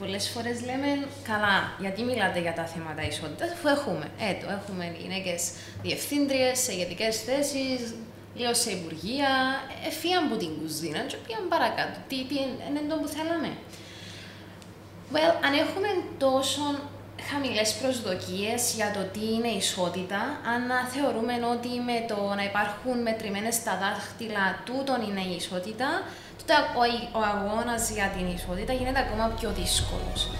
Πολλές φορές λέμε, καλά, γιατί μιλάτε για τα θέματα ισότητας, αφού έχουμε. Έτο, έχουμε γυναίκες διευθύντριες σε ηγετικές θέσεις, λίγο σε υπουργεία, εφίαν από την κουζίνα, και πήγαν παρακάτω. Τι, τι είναι το που θέλαμε. Well, αν έχουμε τόσο χαμηλές προσδοκίες για το τι είναι ισότητα, αν θεωρούμε ότι με το να υπάρχουν μετρημένες στα δάχτυλα τούτον είναι η ισότητα, ο, ο αγώνας για την ισότητα γίνεται ακόμα πιο δύσκολος.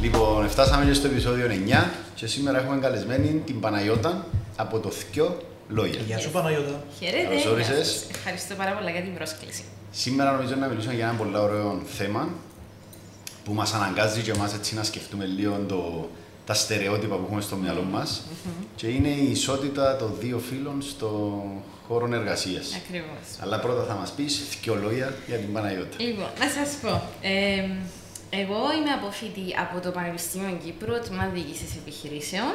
Λοιπόν, φτάσαμε και στο επεισόδιο 9 και σήμερα έχουμε καλεσμένη την Παναγιώτα από το Θκιο Λόγια. Γεια σου Παναγιώτα. Χαίρετε. Καλώς όρισες. Ευχαριστώ πάρα πολύ για την πρόσκληση. Σήμερα νομίζω να μιλήσουμε για ένα πολύ ωραίο θέμα που μας αναγκάζει και εμάς έτσι να σκεφτούμε λίγο το τα στερεότυπα που έχουμε στο μυαλό μας mm-hmm. και είναι η ισότητα των δύο φύλων στο χώρο εργασίας. Ακριβώς. Αλλά πρώτα θα μας πεις δύο λόγια για την Παναγιώτα. Λοιπόν, να σας πω. Ε, εγώ είμαι αποφύτη από το Πανεπιστήμιο Κύπρου, τμήμα διοίκησης επιχειρήσεων.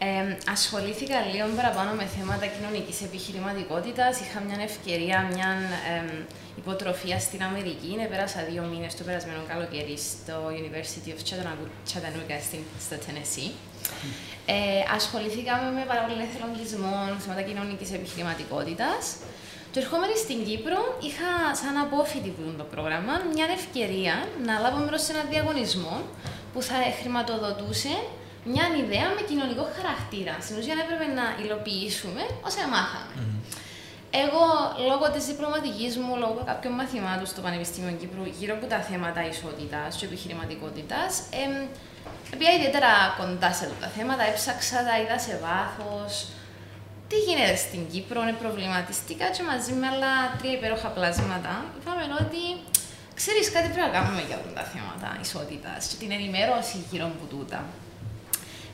Ε, ασχολήθηκα λίγο παραπάνω με θέματα κοινωνικής επιχειρηματικότητας. Είχα μια ευκαιρία, μια ε, υποτροφία στην Αμερική. Ναι, πέρασα δύο μήνες το περασμένο καλοκαίρι στο University of Chattanooga στο Tennessee. Ε, ασχοληθήκαμε με πάρα πολύ εθελοντισμό, θέματα κοινωνικής επιχειρηματικότητας. Το ερχόμενη στην Κύπρο είχα σαν απόφοιτη που το πρόγραμμα μια ευκαιρία να λάβω μέρος σε ένα διαγωνισμό που θα χρηματοδοτούσε μια ιδέα με κοινωνικό χαρακτήρα. Στην ουσία έπρεπε να υλοποιήσουμε όσα μάθαμε. Εγώ, λόγω της διπλωματικής μου, λόγω κάποιων μαθημάτων στο Πανεπιστήμιο Κύπρου γύρω από τα θέματα ισότητας και επιχειρηματικότητας, ε, πήγα ιδιαίτερα κοντά σε αυτά τα θέματα, έψαξα, τα είδα σε βάθος. Τι γίνεται στην Κύπρο, είναι προβληματιστικά και μαζί με άλλα τρία υπέροχα πλάσματα είπαμε ότι ξέρεις κάτι πρέπει να κάνουμε για αυτά τα θέματα ισότητας και την ενημέρωση γύρω από τούτα.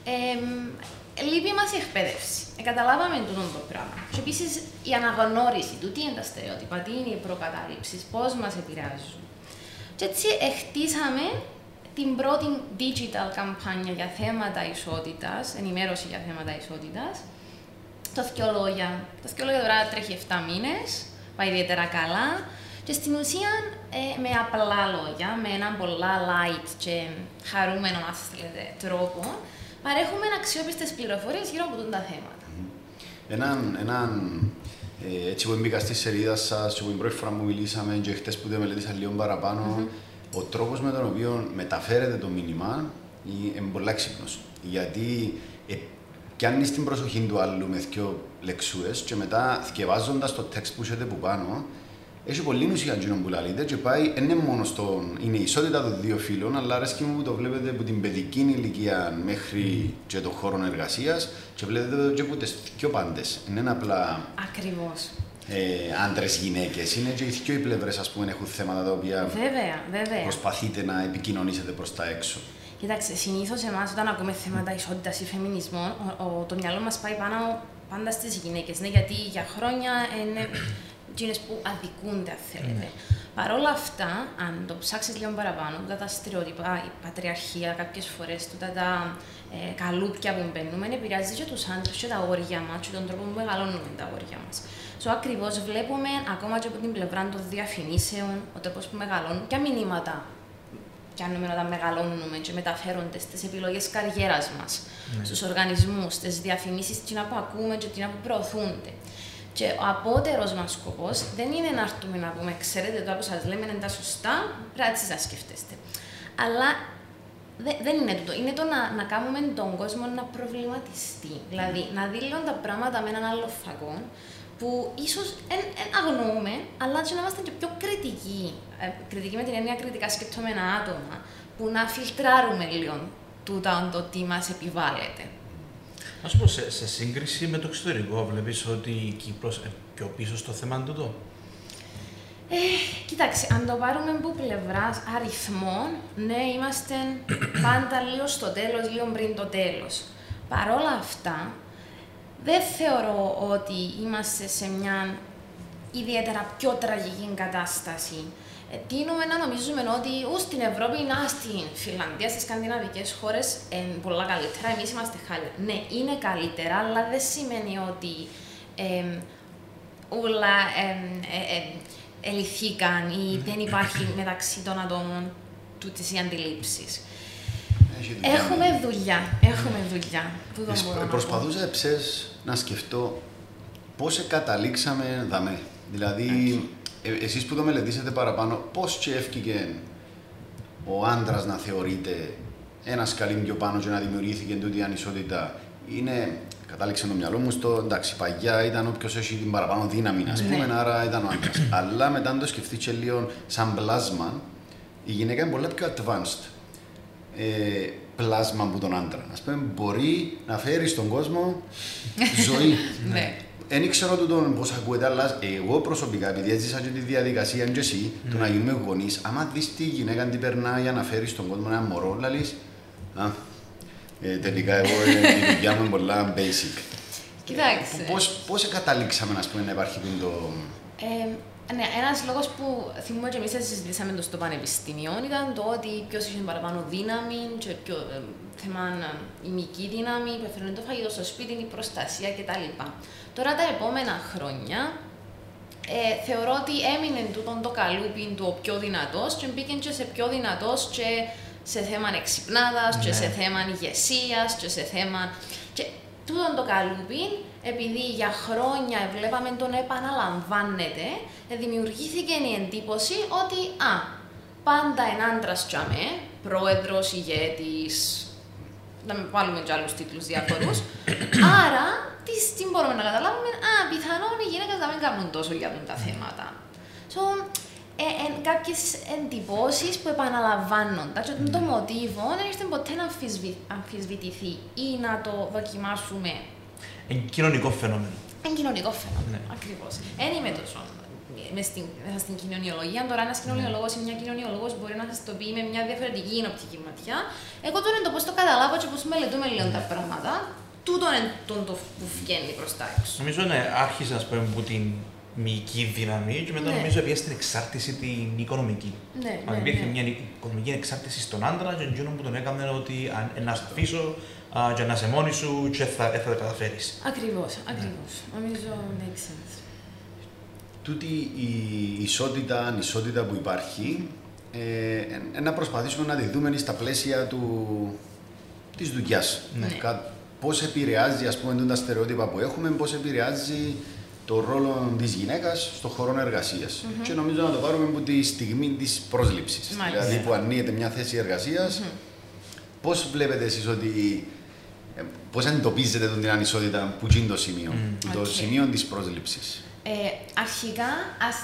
Ε, λείπει μας η εκπαίδευση. Ε, καταλάβαμε τούτο το πράγμα. Και επίσης η αναγνώριση του τι είναι τα στερεότυπα, τι είναι οι προκαταρρύψει, πώς μας επηρεάζουν. Και έτσι εχτίσαμε την πρώτη digital καμπάνια για θέματα ισότητας, ενημέρωση για θέματα ισότητας. Το λόγια. Το λόγια τώρα τρέχει 7 μήνες, πάει ιδιαίτερα καλά. Και στην ουσία, ε, με απλά λόγια, με έναν πολλά light και χαρούμενο, αν θέλετε, τρόπο, παρέχουμε αξιόπιστε πληροφορίες γύρω από τα θέματα. Έναν, έναν ε, έτσι που μπήκα στη σελίδα σας, που την πρώτη φορά που μιλήσαμε, και χτες που δεν μελέτησα λίγο παραπάνω, mm-hmm. ο τρόπος με τον οποίο μεταφέρεται το μήνυμα είναι πολύ έξυπνο. Γιατί ε, πιάνει την προσοχή του άλλου με δύο λεξούε και μετά, θυκευάζοντα το text που έχετε που πάνω, έχει πολύ ουσία τζινόν που λαλείτε και πάει, δεν είναι μόνο στον, είναι η ισότητα των δύο φίλων, αλλά αρέσκει μου που το βλέπετε από την παιδική ηλικία μέχρι και το χώρο εργασίας και βλέπετε το και από τι πιο πάντες. Είναι απλά. Ακριβώς. Ε, άντρες, γυναίκες. Είναι και οι δύο πλευρές, ας πούμε, έχουν θέματα τα οποία. Βέβαια, βέβαια. Προσπαθείτε να επικοινωνήσετε προς τα έξω. Κοιτάξτε, συνήθως εμάς όταν ακούμε θέματα ισότητας ή φεμινισμών, το μυαλό μας πάει πάνω πάντα στις γυναίκες. Ναι, γιατί για χρόνια είναι εκείνες που αδικούνται, αν θέλετε. Mm. Παρ' όλα αυτά, αν το ψάξεις λίγο παραπάνω, τα, τα στερεότυπα, η πατριαρχία, κάποιες φορές τα, τα ε, καλούπια που μπαίνουμε, επηρεάζει και τους άντρες και τα όρια μας, και τον τρόπο που μεγαλώνουμε τα όρια μας. So, ακριβώς βλέπουμε ακόμα και από την πλευρά των διαφημίσεων, ο τρόπος που μεγαλώνουν και μηνύματα πιάνουμε όταν μεγαλώνουμε και μεταφέρονται στις επιλογές καριέρας μας, mm. στους οργανισμούς, στις διαφημίσεις, τι να που ακούμε και τι να που προωθούνται. Και ο απότερος μας σκοπός δεν είναι να έρθουμε να πούμε, ξέρετε, το που σας λέμε είναι τα σωστά, πρέπει να σκεφτείτε. Αλλά δεν είναι τούτο. Είναι το να, να κάνουμε τον κόσμο να προβληματιστεί. Δηλαδή, να δει λίγο τα πράγματα με έναν άλλο φαγό, που ίσως δεν αγνοούμε, αλλά και να είμαστε και πιο κριτικοί. Ε, κριτικοί με την έννοια κριτικά σκεπτόμενα άτομα, που να φιλτράρουμε λίγο τούτα το τι μας επιβάλλεται. Α πω, σε, σε, σύγκριση με το εξωτερικό, βλέπεις ότι η Κύπρος είναι πιο πίσω στο θέμα τούτο; Ε, κοιτάξτε, αν το πάρουμε από πλευράς αριθμών, ναι, είμαστε πάντα λίγο στο τέλος, λίγο πριν το τέλος. Παρ' όλα αυτά, δεν θεωρώ ότι είμαστε σε μια ιδιαίτερα πιο τραγική κατάσταση ε, τείνουμε να νομίζουμε ότι ου στην Ευρώπη, να στην Φιλανδία, στις σκανδιναβικές χώρες, είναι πολλά καλύτερα. Εμείς είμαστε χάλια. Ναι, είναι καλύτερα, αλλά δεν σημαίνει ότι ε, όλα ε, ε, ελυθήκαν ή δεν υπάρχει μεταξύ των ατόμων τούτες οι αντιλήψεις. Έχουμε δουλειά. Έχουμε δουλειά. Προσπαθούσα ψες να σκεφτώ πώς καταλήξαμε δαμέ. Δηλαδή, ε, εσείς που το μελετήσατε παραπάνω, πώς και έφυγε ο άντρας να θεωρείται ένας σκαλί πιο πάνω και να δημιουργήθηκε τούτη η ανισότητα; Είναι, κατάληξε το μυαλό μου στο εντάξει, παγιά ήταν όποιος έχει την παραπάνω δύναμη, ας ναι. πούμε, άρα ήταν ο άντρας. Αλλά μετά αν το σκεφτείς και λίγο σαν πλάσμα, η γυναίκα είναι πολύ πιο advanced. Ε, πλάσμα από τον άντρα. Α πούμε, μπορεί να φέρει στον κόσμο ζωή. ναι δεν ήξερα το τον πώς ακούεται, αλλά εγώ προσωπικά, επειδή έζησα και τη διαδικασία και εσύ, mm. το να γίνουμε γονείς, άμα δεις τη γυναίκα τι περνά για να φέρει στον κόσμο ένα μωρό, λαλείς, α, ε, τελικά εγώ ε, η δουλειά μου είναι πολλά basic. Κοιτάξτε. Ε, πώς, πώς καταλήξαμε να, πούμε, να υπάρχει το... Ε, ναι, ένας λόγος που θυμούμαι και εμείς συζητήσαμε το στο Πανεπιστήμιο ήταν το ότι ποιος είχε παραπάνω δύναμη, και ποιο ε, θέμα ημική δύναμη, που έφερε το φαγητό στο σπίτι, η προστασία κτλ. Τώρα τα επόμενα χρόνια ε, θεωρώ ότι έμεινε τούτον το καλούπι του ο πιο δυνατός και μπήκε και σε πιο δυνατός και σε θέμα εξυπνάδας, και σε ναι. θέμα ηγεσίας, και σε θέμα. Και τούτον το καλούπι, επειδή για χρόνια βλέπαμε τον επαναλαμβάνεται, δημιουργήθηκε η εντύπωση ότι α, πάντα ένα άντρας τζαμέ, πρόεδρος, ηγέτης, να μην βάλουμε κι άλλους τίτλους διάφορου. Άρα, τι, τι μπορούμε να καταλάβουμε, Α, πιθανόν οι γυναίκες να μην κάνουν τόσο για τα θέματα. So, ε, ε, κάποιες εντυπώσεις που επαναλαμβάνονται. Και το μοτίβο δεν ήρθε ποτέ να αμφισβητηθεί ή να το δοκιμάσουμε. Είναι κοινωνικό φαινόμενο. Είναι κοινωνικό φαινόμενο. Ναι. Ακριβώς. Δεν είμαι τόσο με στην, στην κοινωνιολογία. Τώρα, ένας κοινωνιολόγος ή μια κοινωνιολόγος μπορεί να σα το πει με μια διαφορετική οπτική ματιά. Εγώ τώρα είναι το πώς το καταλάβω και πώς μελετούμε λίγο τα πράγματα. Τούτο είναι το, το που βγαίνει προς τα έξω. Νομίζω ναι, άρχισε να πούμε από την μυϊκή δύναμη και μετά ναι. νομίζω ότι στην εξάρτηση την οικονομική. Ναι, αν ναι, υπήρχε ναι. μια οικονομική εξάρτηση στον άντρα και εκείνο που τον έκανε ότι αν να σε αφήσω και να είσαι μόνη σου και θα, θα τα καταφέρεις. Ακριβώς, ακριβώς. Νομίζω makes sense τούτη η ισότητα, ανισότητα που υπάρχει, ε, να προσπαθήσουμε να τη δούμε στα πλαίσια του, της δουλειάς. Ναι. Πώς επηρεάζει, ας πούμε, τα στερεότυπα που έχουμε, πώς επηρεάζει το ρόλο της γυναίκας στον χώρο εργασίας. Mm-hmm. Και νομίζω να το πάρουμε από τη στιγμή της πρόσληψης. Δηλαδή που ανοίγεται μια θέση εργασίας, mm-hmm. πώς βλέπετε εσείς ότι ε, Πώς αντιμετωπίζετε την ανισότητα που είναι το σημείο, mm. το okay. σημείο της πρόσληψης. Ε, αρχικά, ας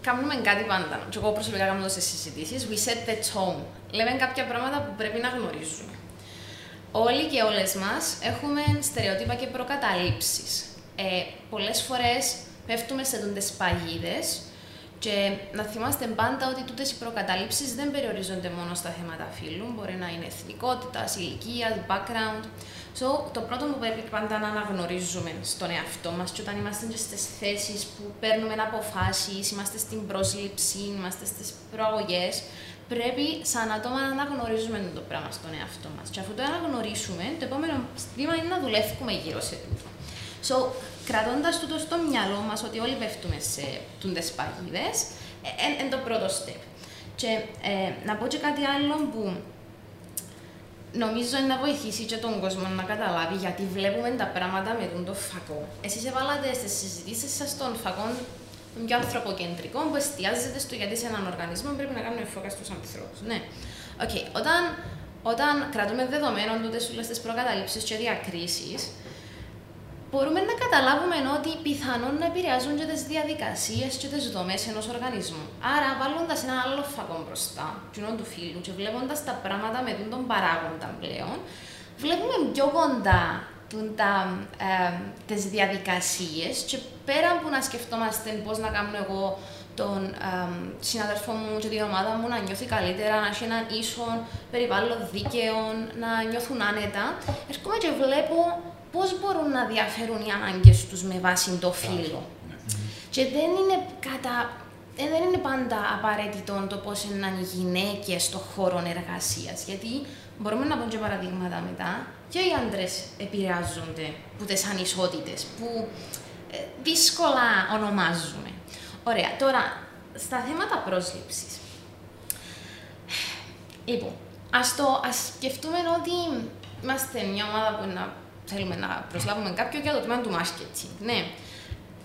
κάνουμε κάτι πάντα. Και εγώ προσωπικά κάνω σε συζητήσεις. We set the tone. Λέμε κάποια πράγματα που πρέπει να γνωρίζουμε. Όλοι και όλες μας έχουμε στερεότυπα και προκαταλήψεις. Ε, Πολλές φορές πέφτουμε σε τούντες παγίδες και να θυμάστε πάντα ότι τούτε οι προκαταλήψεις δεν περιορίζονται μόνο στα θέματα φύλου. Μπορεί να είναι εθνικότητας, ηλικίας, background. So, το πρώτο που πρέπει πάντα να αναγνωρίζουμε στον εαυτό μας και όταν είμαστε στις θέσεις που παίρνουμε αποφάσεις, είμαστε στην πρόσληψη, είμαστε στις προαγωγές, πρέπει σαν άτομα να αναγνωρίζουμε το πράγμα στον εαυτό μας. Και αφού το αναγνωρίσουμε, το επόμενο βήμα είναι να δουλεύουμε γύρω σε τούτο. So, κρατώντας τούτο στο μυαλό μας ότι όλοι πέφτουμε σε τούντες παγίδες, είναι το πρώτο step. Και ε, να πω και κάτι άλλο που νομίζω να βοηθήσει και τον κόσμο να καταλάβει γιατί βλέπουμε τα πράγματα με τον φακό. Εσείς έβαλατε στις συζητήσεις σας τον φακό πιο ανθρωποκεντρικό που εστιάζεται στο γιατί σε έναν οργανισμό πρέπει να κάνουμε φώκα στους ανθρώπους. Ναι. Okay. Όταν, όταν κρατούμε δεδομένων τούτες όλες τις προκαταλήψεις και διακρίσεις, μπορούμε να καταλάβουμε ότι πιθανόν να επηρεάζουν και τις διαδικασίες και τις δομές ενός οργανισμού. Άρα, βάλλοντα ένα άλλο φακό μπροστά, κοινό του φίλου, και βλέποντας τα πράγματα με τον παράγοντα πλέον, βλέπουμε πιο κοντά ε, τις διαδικασίες και πέρα από να σκεφτόμαστε πώς να κάνω εγώ τον ε, συναδελφό μου και την ομάδα μου να νιώθει καλύτερα, να έχει έναν ίσο περιβάλλον δίκαιο, να νιώθουν άνετα, έρχομαι και βλέπω πώς μπορούν να διαφέρουν οι ανάγκες τους με βάση το φύλλο. Και δεν είναι κατά ε, δεν είναι πάντα απαραίτητο το πώς είναι οι γυναίκες στον χώρο εργασίας. Γιατί μπορούμε να πούμε και παραδείγματα μετά, και οι άντρες επηρεάζονται από τις ανισότητες που ε, δύσκολα ονομάζουμε. Ωραία, τώρα στα θέματα πρόσληψης. Λοιπόν, ας, το, ας σκεφτούμε ότι είμαστε μια ομάδα που να θέλουμε να προσλάβουμε κάποιον για το τμήμα του marketing. Ναι.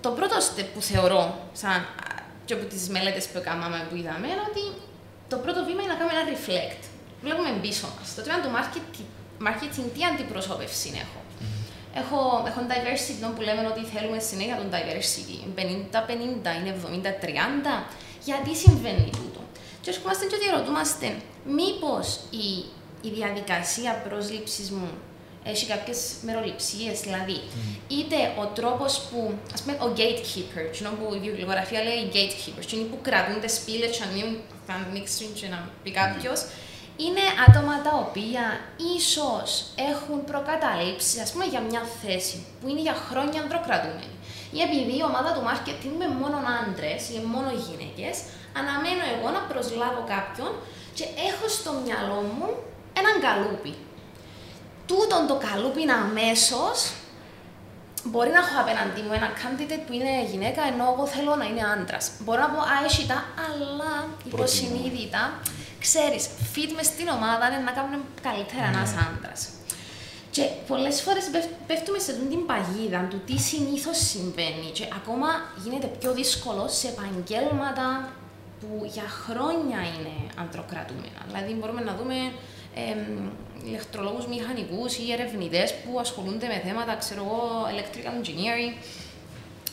Το πρώτο step που θεωρώ, σαν και από τις μελέτες που έκαναμε που είδαμε, είναι ότι το πρώτο βήμα είναι να κάνουμε ένα reflect. Βλέπουμε πίσω μας. Το τμήμα του marketing, marketing τι αντιπροσώπευση έχω. Έχω, έχω diversity που λέμε ότι θέλουμε συνέχεια τον diversity. 50-50, είναι 70-30. Γιατί συμβαίνει τούτο; Και έρχομαστε και ότι ρωτούμαστε, μήπως η, η διαδικασία πρόσληψης μου έχει κάποιες μεροληψίες. Δηλαδή, είτε ο τρόπος που. ας πούμε, ο gatekeeper, ενώ που η βιβλιογραφία λέει gatekeeper, είναι που κρατούν τι πύλε, και ανοίγουν, θα ανοίξουν και να πει κάποιος, είναι άτομα τα οποία ίσως έχουν προκαταλήψει, ας πούμε, για μια θέση που είναι για χρόνια ανδροκρατούμενη. Ή επειδή η ομάδα του marketing είναι μόνο άντρες ή μόνο γυναίκες, αναμένω εγώ να προσλάβω κάποιον και έχω στο μυαλό μου έναν καλούπι τούτον το καλούπιν αμέσως μπορεί να έχω απέναντί μου ένα candidate που είναι γυναίκα, ενώ εγώ θέλω να είναι άντρας. Μπορώ να πω, Α, έχει τα, αλλά υποσυνείδητα, ξέρεις, fit μες στην ομάδα είναι να κάνουμε καλύτερα ένας ναι. άντρας. Και πολλές φορές πέφτουμε σε την παγίδα του τι συνήθως συμβαίνει, και ακόμα γίνεται πιο δύσκολο σε επαγγέλματα που για χρόνια είναι αντροκρατούμενα. Δηλαδή, μπορούμε να δούμε ηλεκτρολόγους μηχανικούς ή ερευνητές που ασχολούνται με θέματα, ξέρω εγώ, electrical engineering.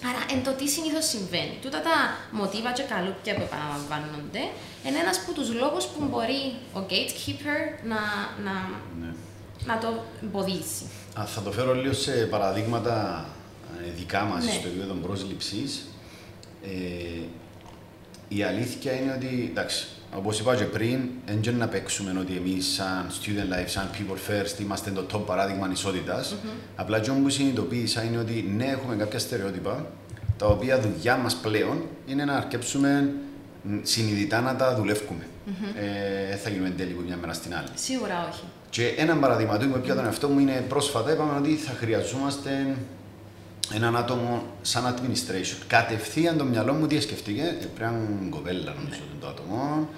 Άρα, εν το τι συνήθως συμβαίνει. Τούτα τα μοτίβα και καλούπια που επαναλαμβάνονται είναι ένας από τους λόγους που μπορεί ο gatekeeper να, να, ναι. να το εμποδίσει. Α, θα το φέρω λίγο σε παραδείγματα ε, δικά μας ναι. στο επίπεδο πρόσληψης. Ε, η αλήθεια είναι ότι, εντάξει, Όπως είπα και πριν, δεν να παίξουμε ότι εμείς, σαν student life, σαν people first, είμαστε το top παράδειγμα ισότητα. Mm-hmm. Απλά και που συνειδητοποίησα είναι ότι ναι, έχουμε κάποια στερεότυπα, τα οποία δουλειά μας πλέον είναι να αρκέψουμε συνειδητά να τα δουλεύουμε. Mm-hmm. Ε, θα γίνουμε τέλειο μια μέρα στην άλλη. Σίγουρα όχι. Και ένα παράδειγμα του, πια τον εαυτό μου, είναι πρόσφατα είπαμε ότι θα χρειαζόμαστε έναν άτομο σαν administration. Κατευθείαν το μυαλό μου τι σκεφτήκε, ε, πρέπει να είναι κοπέλα νομίζω το άτομο.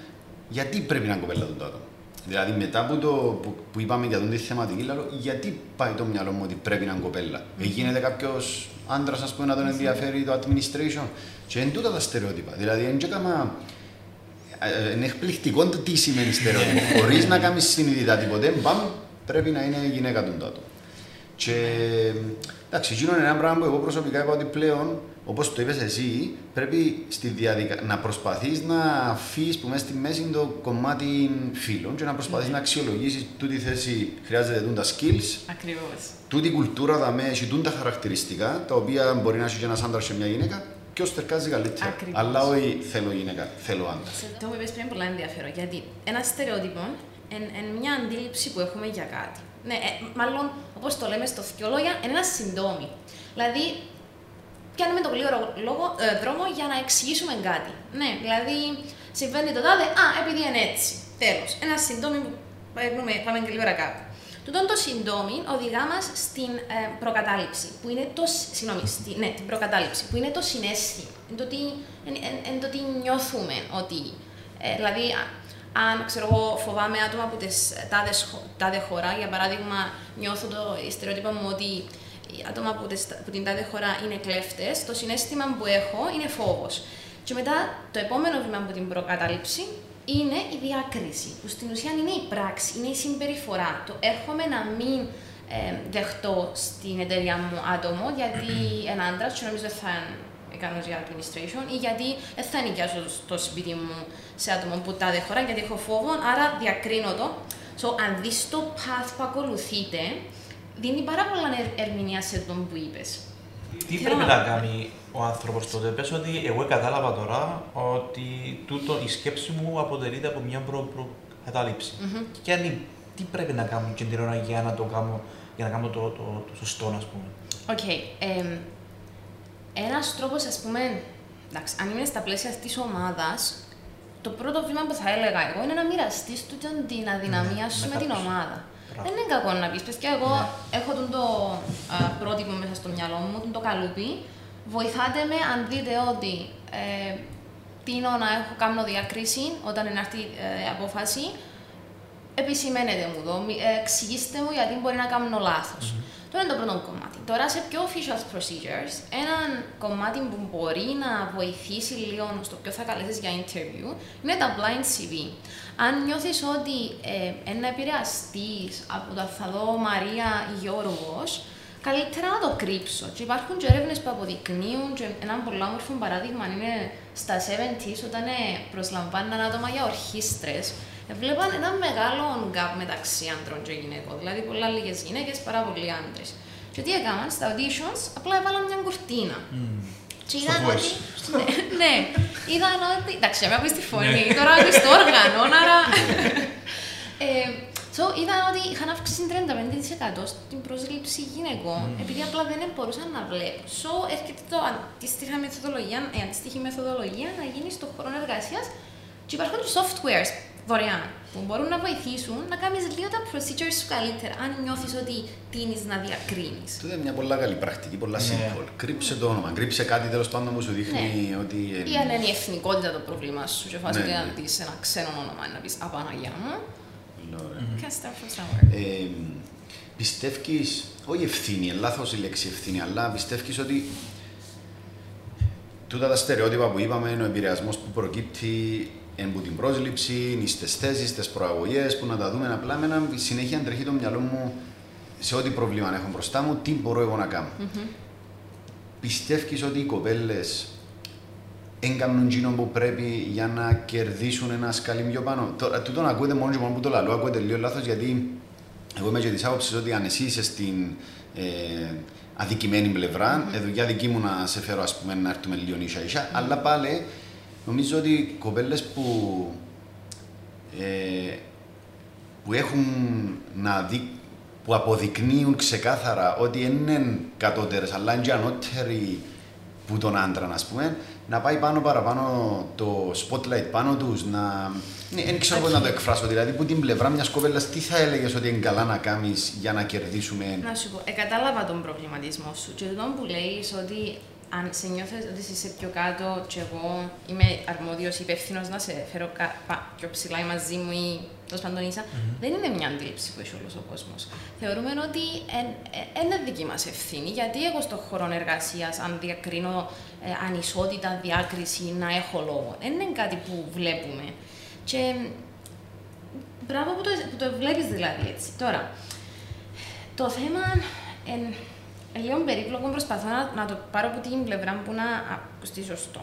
Γιατί πρέπει να είναι κοπέλα το άτομο; Δηλαδή μετά που, το, που, που είπαμε για τον τη θεματική, λέω, γιατί πάει το μυαλό μου ότι πρέπει να είναι κοπέλα; Mm-hmm. Γίνεται κάποιος άντρας, ας πούμε, να τον ενδιαφέρει το administration; Και είναι τούτα τα στερεότυπα. Δηλαδή, είναι έκανα... Ε, είναι εκπληκτικό το τι σημαίνει στερεότυπο. Χωρίς να κάνεις συνειδητά τίποτε, μπαμ, πρέπει να είναι γυναίκα του άτομο. Και εντάξει, εκείνο είναι ένα πράγμα που εγώ προσωπικά είπα ότι πλέον, όπως το είπες εσύ, πρέπει στη διαδικα... να προσπαθείς να αφήσεις που μέσα στη μέση το κομμάτι φίλων και να προσπαθείς ναι. να αξιολογήσεις τούτη θέση χρειάζεται τα skills. Ακριβώς. Τούτη κουλτούρα θα με έχει τα χαρακτηριστικά, τα οποία μπορεί να έχει και ένας άντρας και μια γυναίκα, ποιος τερκάζει καλύτερα. Ακριβώς. Αλλά όχι θέλω γυναίκα, θέλω άντρα. Το που είπες πριν πολύ ενδιαφέρον, γιατί ένα στερεότυπο είναι μια αντίληψη που έχουμε για κάτι. Ναι, ε, μάλλον όπως το λέμε στο θκιολόγια, είναι ένα συντόμι. Δηλαδή, πιάνουμε τον γλύωρο λόγο, ε, δρόμο για να εξηγήσουμε κάτι. Ναι, δηλαδή, συμβαίνει το τάδε, α, επειδή είναι έτσι. Τέλος. Ένα συντόμι που πάμε, πάμε γλύωρα κάπου. Τούτον το συντόμι οδηγά μας στην ε, προκατάληψη, που είναι το, συγγνώμη, στη, ναι, την προκατάληψη, που είναι το συνέστημα. Είναι το τι, εν, το τι νιώθουμε ότι, ε, δηλαδή, αν ξέρω εγώ, φοβάμαι άτομα από τις τάδε, τάδε χώρα, για παράδειγμα, νιώθω το στερεότυπο μου ότι οι άτομα από, τις, από την τάδε χώρα είναι κλέφτες, το συνέστημα που έχω είναι φόβος. Και μετά το επόμενο βήμα από την προκατάληψη είναι η διάκριση, που στην ουσία είναι η πράξη, είναι η συμπεριφορά. Το έρχομαι να μην ε, δεχτώ στην εταιρεία μου άτομο, γιατί ένα άντρα, και νομίζω θα ικανό για administration ή γιατί δεν θα νοικιάσω το σπίτι μου σε άτομο που τα δε χώρα, γιατί έχω φόβο, άρα διακρίνω το. So, αν δεις το path που ακολουθείτε, δίνει πάρα πολλά ερμηνεία σε τον που είπες. Τι Θέλω πρέπει να, να κάνει ο άνθρωπος τότε, πες ότι εγώ κατάλαβα τώρα ότι τούτο, η σκέψη μου αποτελείται από μια προκατάληψη. Προ mm-hmm. Και αν, τι πρέπει να κάνω και την ώρα για να το κάνω, για να κάνω το, το, το, το σωστό, ας πούμε; Οκ. Okay. Um, ένας τρόπος, ας πούμε, εντάξει, αν είμαι στα πλαίσια της ομάδας, το πρώτο βήμα που θα έλεγα εγώ είναι να μοιραστείς την αδυναμία Ναι, σου με με την κάποιους. ομάδα. Μπράβο. Δεν είναι κακό να πεις, παιδιά, εγώ Ναι. έχω τον το α, πρότυπο μέσα στο μυαλό μου, τον το καλούπι. Βοηθάτε με αν δείτε ότι ε, τίνω να έχω κάνω διακρίση όταν είναι αυτή ε, η απόφαση. Επισημαίνετε μου το, μη- ε, εξηγήστε μου γιατί μπορεί να κάνω λάθος. Το είναι το πρώτο κομμάτι. Τώρα σε πιο official procedures, ένα κομμάτι που μπορεί να βοηθήσει λίγο στο ποιο θα καλέσεις για interview είναι τα blind CV. Αν νιώθεις ότι ε, ένα επηρεαστής από το θα δω Μαρία ή Γιώργος, καλύτερα να το κρύψω. Και υπάρχουν και έρευνες που αποδεικνύουν, και ένα πολύ όμορφο παράδειγμα είναι στα 70s, όταν ε, προσλαμβάναν άτομα για ορχήστρες, βλέπαν ένα μεγάλο gap μεταξύ άντρων και γυναικών. Δηλαδή, πολλά λίγες γυναίκες, πάρα πολλοί άντρες. Και τι έκαναν στα auditions, απλά έβαλαν μια κουρτίνα. Και είδαν voice. ότι. ναι, ναι, είδαν ότι. Εντάξει, με ακούει τη φωνή, τώρα ακούει το όργανο, άρα. ε, so, είδαν ότι είχαν αύξηση 35% στην πρόσληψη γυναικών, επειδή απλά δεν μπορούσαν να βλέπουν. So, έρχεται το αντίστοιχα μεθοδολογία, η αντίστοιχη μεθοδολογία να γίνει στον χώρο εργασίας και υπάρχουν και softwares δωρεάν που μπορούν να βοηθήσουν να κάνεις λίγο τα procedures σου καλύτερα, αν νιώθεις ότι τίνεις να διακρίνεις. Τούτο είναι μια πολλά καλή πρακτική, πολλά Ναι. simple. Κρύψε το όνομα, κρύψε κάτι τέλος πάντων που σου δείχνει ότι. Ή αν είναι η εθνικότητα το πρόβλημα σου, και φάση Ναι, ότι ναι. να πεις ένα ξένο όνομα, να πεις Απαναγιά μου. Ωραία. Can start from somewhere; Ε, πιστεύεις, όχι ευθύνη, είναι λάθος η λέξη ευθύνη, αλλά πιστεύεις ότι τούτα τα στερεότυπα που είπαμε, ο επηρεασμός που προκύπτει από την πρόσληψη, στις θέσεις, στις προαγωγές, που να τα δούμε απλά με ένα συνέχεια τρέχει το μυαλό μου σε ό,τι πρόβλημα έχω μπροστά μου, τι μπορώ εγώ να κάνω. Πιστεύεις ότι οι κοπέλες έγκαμνουν εκείνο που πρέπει για να κερδίσουν ένα σκαλί πιο πάνω; Τώρα, τούτο να ακούετε μόνος και μόνος που το λαλό, ακούετε λίγο λάθος, γιατί εγώ είμαι και της άποψης ότι αν εσύ είσαι στην ε, αδικημένη πλευρά, mm-hmm. δουλειά δική μου να σε φέρω ας πούμε να έρθουμε λίγο ίσα ίσα, αλλά πάλι νομίζω ότι οι κοπέλες που, ε, που έχουν να δει, που αποδεικνύουν ξεκάθαρα ότι δεν είναι κατώτερες αλλά είναι και ανώτεροι που τον άντρα, ας πούμε, να πάει πάνω παραπάνω το spotlight πάνω τους, να. Ναι, δεν ξέρω πώς να το εκφράσω. Δηλαδή, που την πλευρά μιας κοπέλας, τι θα έλεγες ότι είναι καλά να κάνεις για να κερδίσουμε. Να σου πω, ε, κατάλαβα τον προβληματισμό σου. Και τον που λέει ότι αν σε νιώθεις ότι είσαι πιο κάτω και εγώ είμαι αρμόδιος υπεύθυνος να σε φέρω κα, πα, πιο ψηλά ή μαζί μου ή τέλος πάντων ίσα, δεν είναι μια αντίληψη που έχει όλος ο κόσμος. Θεωρούμε ότι δεν είναι δική μας ευθύνη, γιατί εγώ στον χώρο εργασίας, αν διακρίνω ε, ανισότητα, διάκριση, να έχω λόγο. Δεν είναι κάτι που βλέπουμε. Και μπράβο που το, που το βλέπεις δηλαδή έτσι. Τώρα, το θέμα είναι λίγο περίπλοκο, προσπαθώ να, να το πάρω από την πλευρά που να ακουστεί σωστό.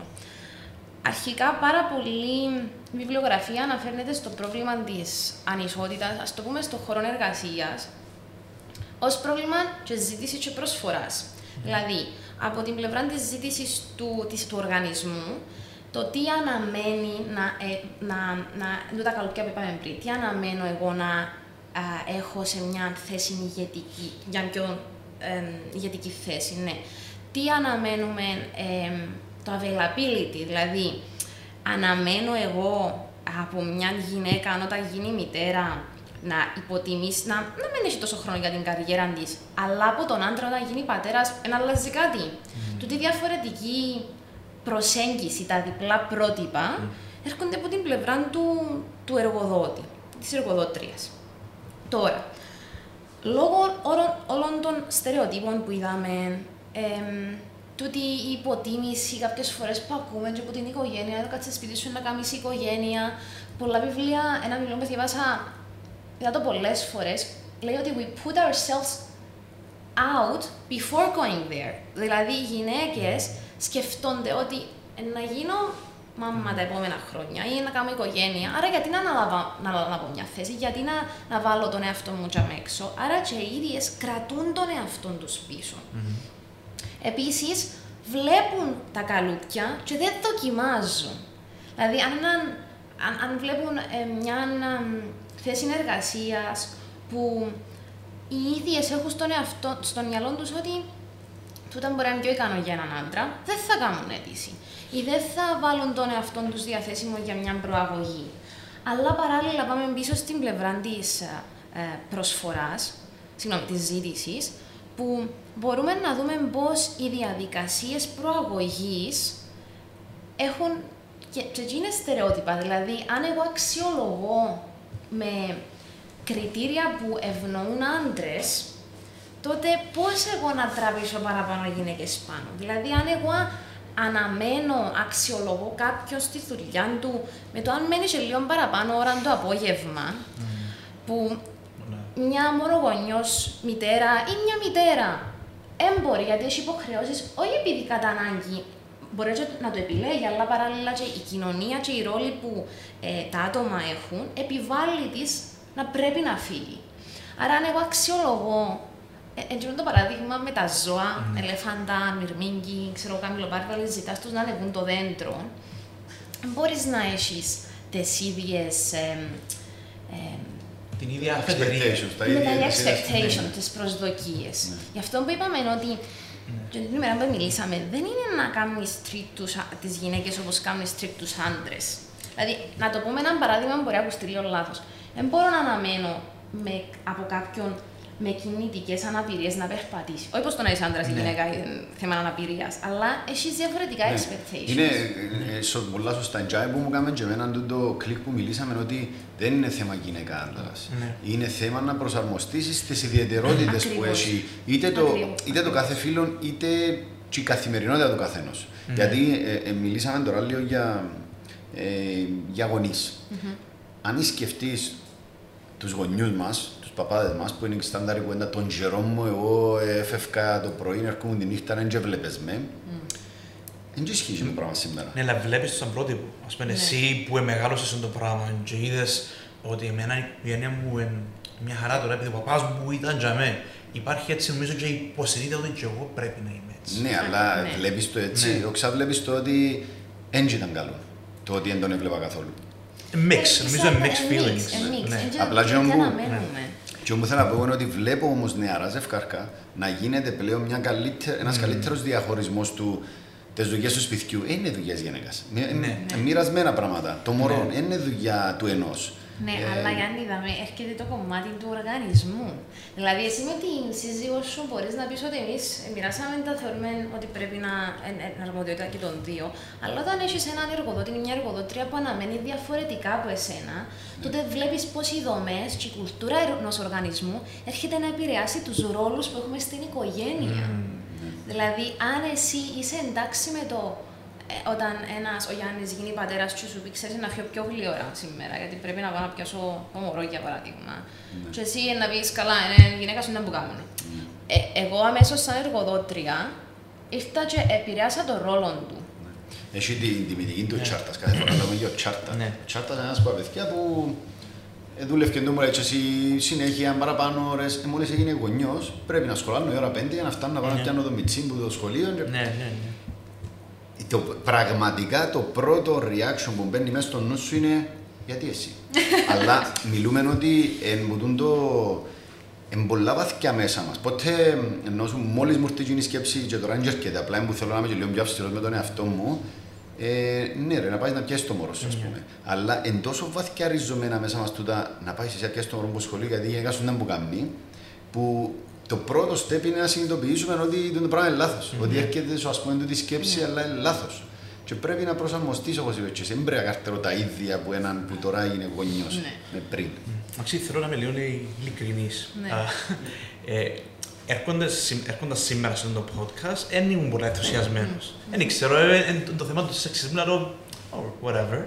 Αρχικά, πάρα πολύ βιβλιογραφία αναφέρεται στο πρόβλημα της ανισότητας, ας το πούμε, στον χώρο εργασίας, ως πρόβλημα και ζήτηση και προσφοράς. Δηλαδή, από την πλευρά της ζήτησης του, της, του οργανισμού, το τι αναμένει να, ε, να, να, να τα καλοκαίρια που είπαμε πριν, τι αναμένω εγώ να α, έχω σε μια θέση ηγετική, για πιο ε, ηγετική θέση, ναι. Τι αναμένουμε ε, το availability, δηλαδή αναμένω εγώ από μια γυναίκα όταν γίνει μητέρα να υποτιμήσει, να, να μην έχει τόσο χρόνο για την καριέρα της, αλλά από τον άντρα όταν γίνει πατέρας να αλλάζει κάτι. Mm. Τούτη διαφορετική προσέγγιση, τα διπλά πρότυπα, έρχονται από την πλευρά του, του εργοδότη, της εργοδότριας. Τώρα, λόγω όλων, όλων των στερεοτύπων που είδαμε, εμ, τούτη η υποτίμηση κάποιες φορές που ακούμε και από την οικογένεια, το κάτσε σπίτι σου να κάνεις οικογένεια. Πολλά βιβλία, ένα βιβλίο που διαβάσα, είδα το πολλές φορές, λέει ότι we put ourselves out before going there. Δηλαδή οι γυναίκες σκεφτόνται ότι «Ε, να γίνω μάμα τα επόμενα χρόνια ή να κάνω οικογένεια. Άρα γιατί να αναλάβω, να αναλάβω μια θέση, γιατί να, να βάλω τον εαυτό μου τζαμ έξω. Άρα και οι ίδιες κρατούν τον εαυτό τους πίσω. Επίσης, βλέπουν τα καλούπια και δεν δοκιμάζουν. Δηλαδή, αν, έναν- αν, αν βλέπουν ε, μια ε, θέση εργασία που οι ίδιες έχουν στον, εαυτό, στο μυαλό τους ότι τούτα μπορεί να είναι πιο ικανό για έναν άντρα, δεν θα κάνουν αίτηση. Ή δεν θα βάλουν τον εαυτό τους διαθέσιμο για μια προαγωγή. Αλλά παράλληλα πάμε πίσω στην πλευρά της ε, προσφοράς, συγγνώμη, της ζήτησης, που μπορούμε να δούμε πώς οι διαδικασίες προαγωγής έχουν και, και είναι στερεότυπα. Δηλαδή, αν εγώ αξιολογώ με κριτήρια που ευνοούν άντρες, τότε πώς εγώ να τραβήσω παραπάνω γυναίκες πάνω. Δηλαδή, αν εγώ αναμένω, αξιολογώ κάποιον στη δουλειά του με το αν μένει σε λίγο παραπάνω ώρα το απόγευμα, που ναι. μια μονογονιό μητέρα ή μια μητέρα έμπορη γιατί έχει υποχρεώσεις, όχι επειδή κατά ανάγκη μπορεί να το επιλέγει, αλλά παράλληλα και η κοινωνία και οι ρόλοι που ε, τα άτομα έχουν επιβάλλει της να πρέπει να φύγει. Άρα, αν εγώ αξιολογώ έτσι το παράδειγμα με τα ζώα, mm. ελεφάντα, μυρμήγκι, ξέρω, καμιλοπάρβαλες, ζητάς τους να ανεβούν το δέντρο, μπορείς να έχεις τις ίδιες... Ε, ε, την ίδια expectations, τα ίδια expectations, ναι. τις προσδοκίες. Ναι. Γι' αυτό που είπαμε είναι ότι και την ημέρα που μιλήσαμε, δεν είναι να κάνεις τρίτους τις γυναίκες όπως κάνεις τρίτους άντρες. Δηλαδή, να το πούμε ένα παράδειγμα που μπορεί να ακουστεί λίγο λάθος. Δεν μπορώ να αναμένω με, από κάποιον με κινητικές αναπηρίες να περπατήσει. Όχι πως το να είσαι άντρας ή ναι. γυναίκα είναι θέμα αναπηρίας, αλλά έχεις διαφορετικά ναι. expectations. Είναι ε, πολλά σωστά. Τζάι που μου κάνουμε και εμένα το κλικ που μιλήσαμε ότι δεν είναι θέμα γυναίκα άντρας. Ναι. Είναι θέμα να προσαρμοστεί στι ιδιαιτερότητες που έχει είτε το, είτε το κάθε φίλο είτε και η καθημερινότητα του καθενό. Ναι. Γιατί ε, ε, μιλήσαμε τώρα λίγο για, ε, για γονείς. Mm-hmm. Αν σκεφτείς τους γονιούς μας, παπάδες μας που είναι η στάνταρη κουβέντα των καιρών μου, εγώ έφευκα το πρωί, έρχομαι τη νύχτα, δεν και βλέπεις με. Δεν και ισχύει το πράγμα σήμερα. Ναι, αλλά βλέπεις το σαν πρότυπο. Ας πούμε, ναι. εσύ που μεγάλωσες το πράγμα και είδες ότι εμένα η οικογένεια μου είναι μια χαρά τώρα, επειδή ο παπάς μου ήταν για μέ. Υπάρχει έτσι νομίζω και υποσυνείδητα ότι και εγώ πρέπει να είμαι έτσι. Ναι, αλλά ναι. βλέπεις το έτσι, ναι. όξα βλέπεις το ότι δεν ήταν καλό. Το ότι δεν τον έβλεπα καθόλου. Mix, νομίζω είναι mixed feelings. Απλά και όμως και όμως θέλω να πω είναι ότι βλέπω όμως νεαρά ζευκάρκα να γίνεται πλέον μια καλύτερη, ένας mm. καλύτερος διαχωρισμός του τι δουλειέ του σπιτιού. Δεν είναι δουλειές γυναίκας. Ναι. ναι. Μοιρασμένα πράγματα. Το μωρό ναι. είναι δουλειά του ενός. Ναι, ε, αλλά για να είδαμε, έρχεται το κομμάτι του οργανισμού. Δηλαδή, εσύ με την σύζυγό σου μπορείς να πεις ότι εμείς μοιράσαμε τα θεωρούμε ότι πρέπει να είναι αρμοδιότητα και των δύο. Αλλά όταν έχεις έναν εργοδότη ή μια εργοδότρια που αναμένει διαφορετικά από εσένα, ναι. τότε βλέπεις πώ οι δομές και η κουλτούρα ενός οργανισμού έρχεται να επηρεάσει τους ρόλους που έχουμε στην οικογένεια. Mm. Δηλαδή, αν εσύ είσαι εντάξει με το ε, όταν ένας ο Γιάννης γίνει πατέρας του σου πει: Ξέρεις να φύγω πιο γλυόρα σήμερα, γιατί πρέπει να πάω να πιάσω το μωρό για παράδειγμα. Ναι. Και εσύ να πεις: Καλά, είναι η γυναίκα σου δεν που κάνουν. Ναι. Ε, εγώ αμέσως, σαν εργοδότρια, ήρθα και επηρέασα τον ρόλο του. Ναι. Έχει την τιμητική του ναι. τσάρτας. Κάθε φορά λέμε για τσάρτας. Ναι. Τσάρτας είναι ένας παιδιά που ε, δούλευε και μου λέει εσύ συνέχεια παραπάνω ώρες. Ε, μόλις έγινε γονιός, πρέπει να σχολάνω η ώρα 5 για να φτάνω να πάω να πιάνω το μιτσί που το σχολείο. Ναι, ναι, ναι το, πραγματικά το πρώτο reaction που μπαίνει μέσα στο νου σου είναι γιατί εσύ; Αλλά μιλούμε ότι εμποτούν το εν πολλά βαθιά μέσα μας. Πότε, ενώ μόλις μου έρθει η σκέψη και τώρα είναι έρχεται, απλά που θέλω να είμαι και λίγο πιο αυστηρός με τον εαυτό μου, ε, ναι ρε, να πάεις να πιέσει το μωρό σου, ας ναι. πούμε. Αλλά εν τόσο βαθιά ριζωμένα μέσα μας τούτα να πάεις σε πιέσει το μωρό που σχολείο, γιατί η γυναίκα σου δεν μου κάνει, που το πρώτο step είναι να συνειδητοποιήσουμε ότι το πράγμα είναι λάθος. Mm-hmm. Ότι έρχεται σου, ας πούμε, τη σκέψη, mm-hmm. αλλά είναι λάθος. Και πρέπει να προσαρμοστείς όπως είπες. Δεν πρέπει να κάρτερω τα ίδια που έναν που τώρα έγινε γονιός ναι. με πριν. Αξί, θέλω να είμαι λίγο ειλικρινής. Ναι. ε, Έρχοντας σήμερα σε αυτό το podcast, δεν ήμουν πολύ ενθουσιασμένος. Δεν ξέρω, ε, ε, το θέμα του σεξισμού, να το. whatever.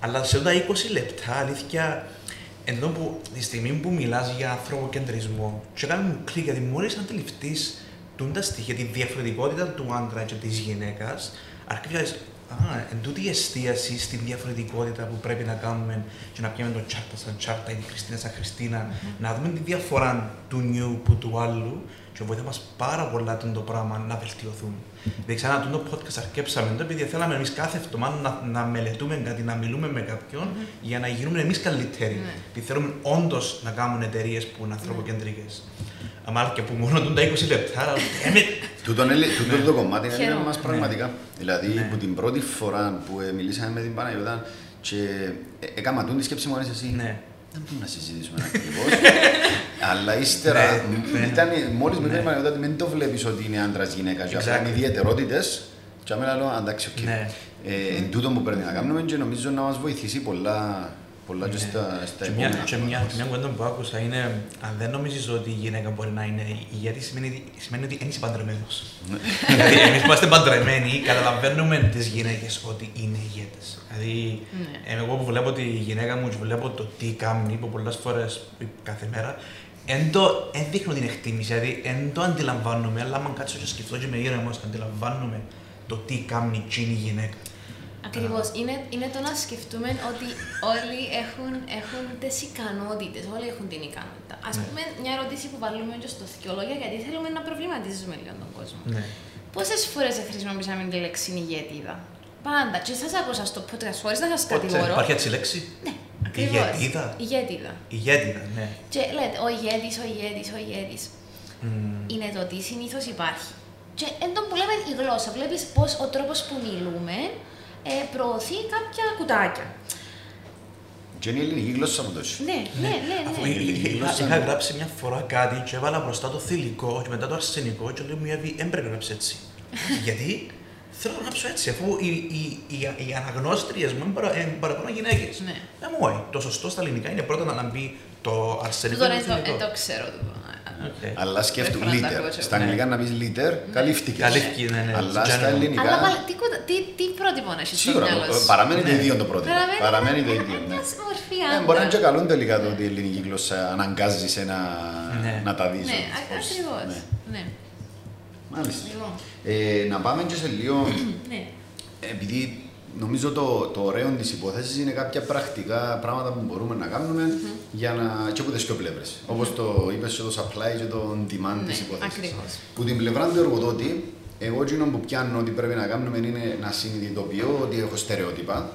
Αλλά σε αυτά 20 λεπτά, αλήθεια, ενώ που τη στιγμή που μιλάς για ανθρωποκεντρισμό, και κάνει μου κλικ γιατί μόλι αντιληφθείς τα στοιχεία, τη διαφορετικότητα του άντρα και της γυναίκας, αρχίζει Α, εν τούτη η εστίαση στη διαφορετικότητα που πρέπει να κάνουμε και να πιάμε το τσάρτα σαν τσάρτα ή τη Χριστίνα σαν Χριστίνα, mm-hmm. να δούμε τη διαφορά του νιου που του άλλου και βοηθά μας πάρα πολλά το πράγμα να βελτιωθούμε. Δηλαδή, ξανά το podcast αρκέψαμε το επειδή θέλαμε εμείς κάθε εβδομάδα να, να μελετούμε κάτι, να μιλούμε με κάποιον mm-hmm. για να γίνουμε εμείς καλύτεροι. Mm-hmm. Επειδή θέλουμε όντως να κάνουμε εταιρείες που είναι ανθρωποκεντρικές. Mm-hmm. Αμάλ και που μόνο τα 20 λεπτά, αλλά Τούτο είναι- τούτο το κομμάτι είναι Χαίρομαι. μας πραγματικά. Δηλαδή, Ναι. που την πρώτη φορά που ε, μιλήσαμε με την Παναγιώτα και ε, έκανα τούν τη σκέψη μου, άρεσε εσύ. Ναι. Δεν μπορούμε να συζητήσουμε ακριβώς. Αλλά ύστερα, Ναι, ναι. ήταν, μόλις με Ναι. την Παναγιώτα, ότι μην το βλέπεις ότι είναι άντρας γυναίκα. Και απλά Exactly. είναι ιδιαιτερότητες. Και αμένα λέω, εντάξει, οκ. Ναι. Ε, Εν τούτο που πρέπει να κάνουμε και νομίζω να μας βοηθήσει πολλά, πολλά και Ναι. στα, στα Και μια, επόμενα. και μια, και μια κουβέντα που άκουσα είναι αν δεν νομίζεις ότι η γυναίκα μπορεί να είναι ηγέτη, σημαίνει, σημαίνει ότι δεν είσαι παντρεμένος. Ναι. δηλαδή, εμείς που είμαστε παντρεμένοι, καταλαβαίνουμε τις γυναίκες ότι είναι ηγέτες. Δηλαδή, Ναι. ε, εγώ που βλέπω τη γυναίκα μου και βλέπω το τι κάνει, που πολλές φορές κάθε μέρα, εν το εν δείχνω την εκτίμηση, δηλαδή εν το αντιλαμβάνομαι, αλλά άμα κάτσω και σκεφτώ και με ήρεμος, αντιλαμβάνομαι το τι κάνει εκείνη η γυναίκα. Ακριβώς. Είναι, είναι το να σκεφτούμε ότι όλοι έχουν, έχουν τις ικανότητες. Όλοι έχουν την ικανότητα. Α Ναι. πούμε, μια ερώτηση που βάλουμε και στο θκιολόγια, γιατί θέλουμε να προβληματίζουμε λίγο τον κόσμο. Ναι. Πόσες φορές χρησιμοποιήσαμε τη λέξη ηγέτιδα. Πάντα. Και σας άκουσα στο podcast χωρίς να σας Πότε κατηγορώ. υπάρχει έτσι λέξη; Ναι, ακριβώς. Ηγετίδα. Ηγέτιδα. Ηγέτηδα, ναι. Και λέτε, ο ηγέτης, ο ηγέτης, ο ηγέτης. Μμμ. Είναι το τι συνήθως υπάρχει. Και εν τω που λέμε η γλώσσα, βλέπεις πώ ο τρόπος που μιλούμε ε, προωθεί κάποια κουτάκια. Και είναι η ελληνική γλώσσα που τόσο. Ναι, ναι, ναι. Αφού ναι. εί- εί- είχα, γλώσσα, είχα ναι. γράψει μια φορά κάτι και έβαλα μπροστά το θηλυκό και μετά το αρσενικό και λέω μου Εύη, δεν πρέπει να γράψεις έτσι. Γιατί θέλω να γράψω έτσι, αφού οι, οι, οι, οι αναγνώστριες μου είναι παρα- είναι παραπάνω γυναίκες. Ναι. Δεν μου λέει, το σωστό στα ελληνικά είναι πρώτα να μπει το αρσενικό Τούτο και δεν το το, θηλυκό. δεν το ξέρω τούτο. Οκ. Αλλά σκέφτομαι Πρέπει να τα leader. ακούω, Στα ναι. αγγλικά να πεις leader, καλύφθηκε. Καλύφθηκε, ναι, ναι. Αλλά General. στα ελληνικά. Αλλά πάλι, τι, κουτα- τι, τι πρότυπο να έχεις στο Σίγουρα μυαλό σου; παραμένει το Ναι. ίδιο το πρότυπο. Παραμένει, Παραμένει το ένα- ίδιο. ναι. μιας μορφή Ε, άντρα. Μπορεί να είναι και καλό τελικά το ότι η ελληνική γλώσσα αναγκάζει σε να, Ναι. να τα δεις. Ναι, όπως- ακριβώς. ναι. Ναι. Μάλιστα. Λοιπόν, Ε, να πάμε και σε λίγο, ναι. επειδή νομίζω το, το ωραίο της υπόθεσης είναι κάποια πρακτικά πράγματα που μπορούμε να κάνουμε για να, και από τις δύο πλευρες. Όπως το είπες και το supply και το demand Ναι, της υπόθεσης. ακριβώς. Που την πλευρά του εργοδότη, εγώ εκείνο που πιάνω ότι πρέπει να κάνουμε είναι να συνειδητοποιώ ότι έχω στερεότυπα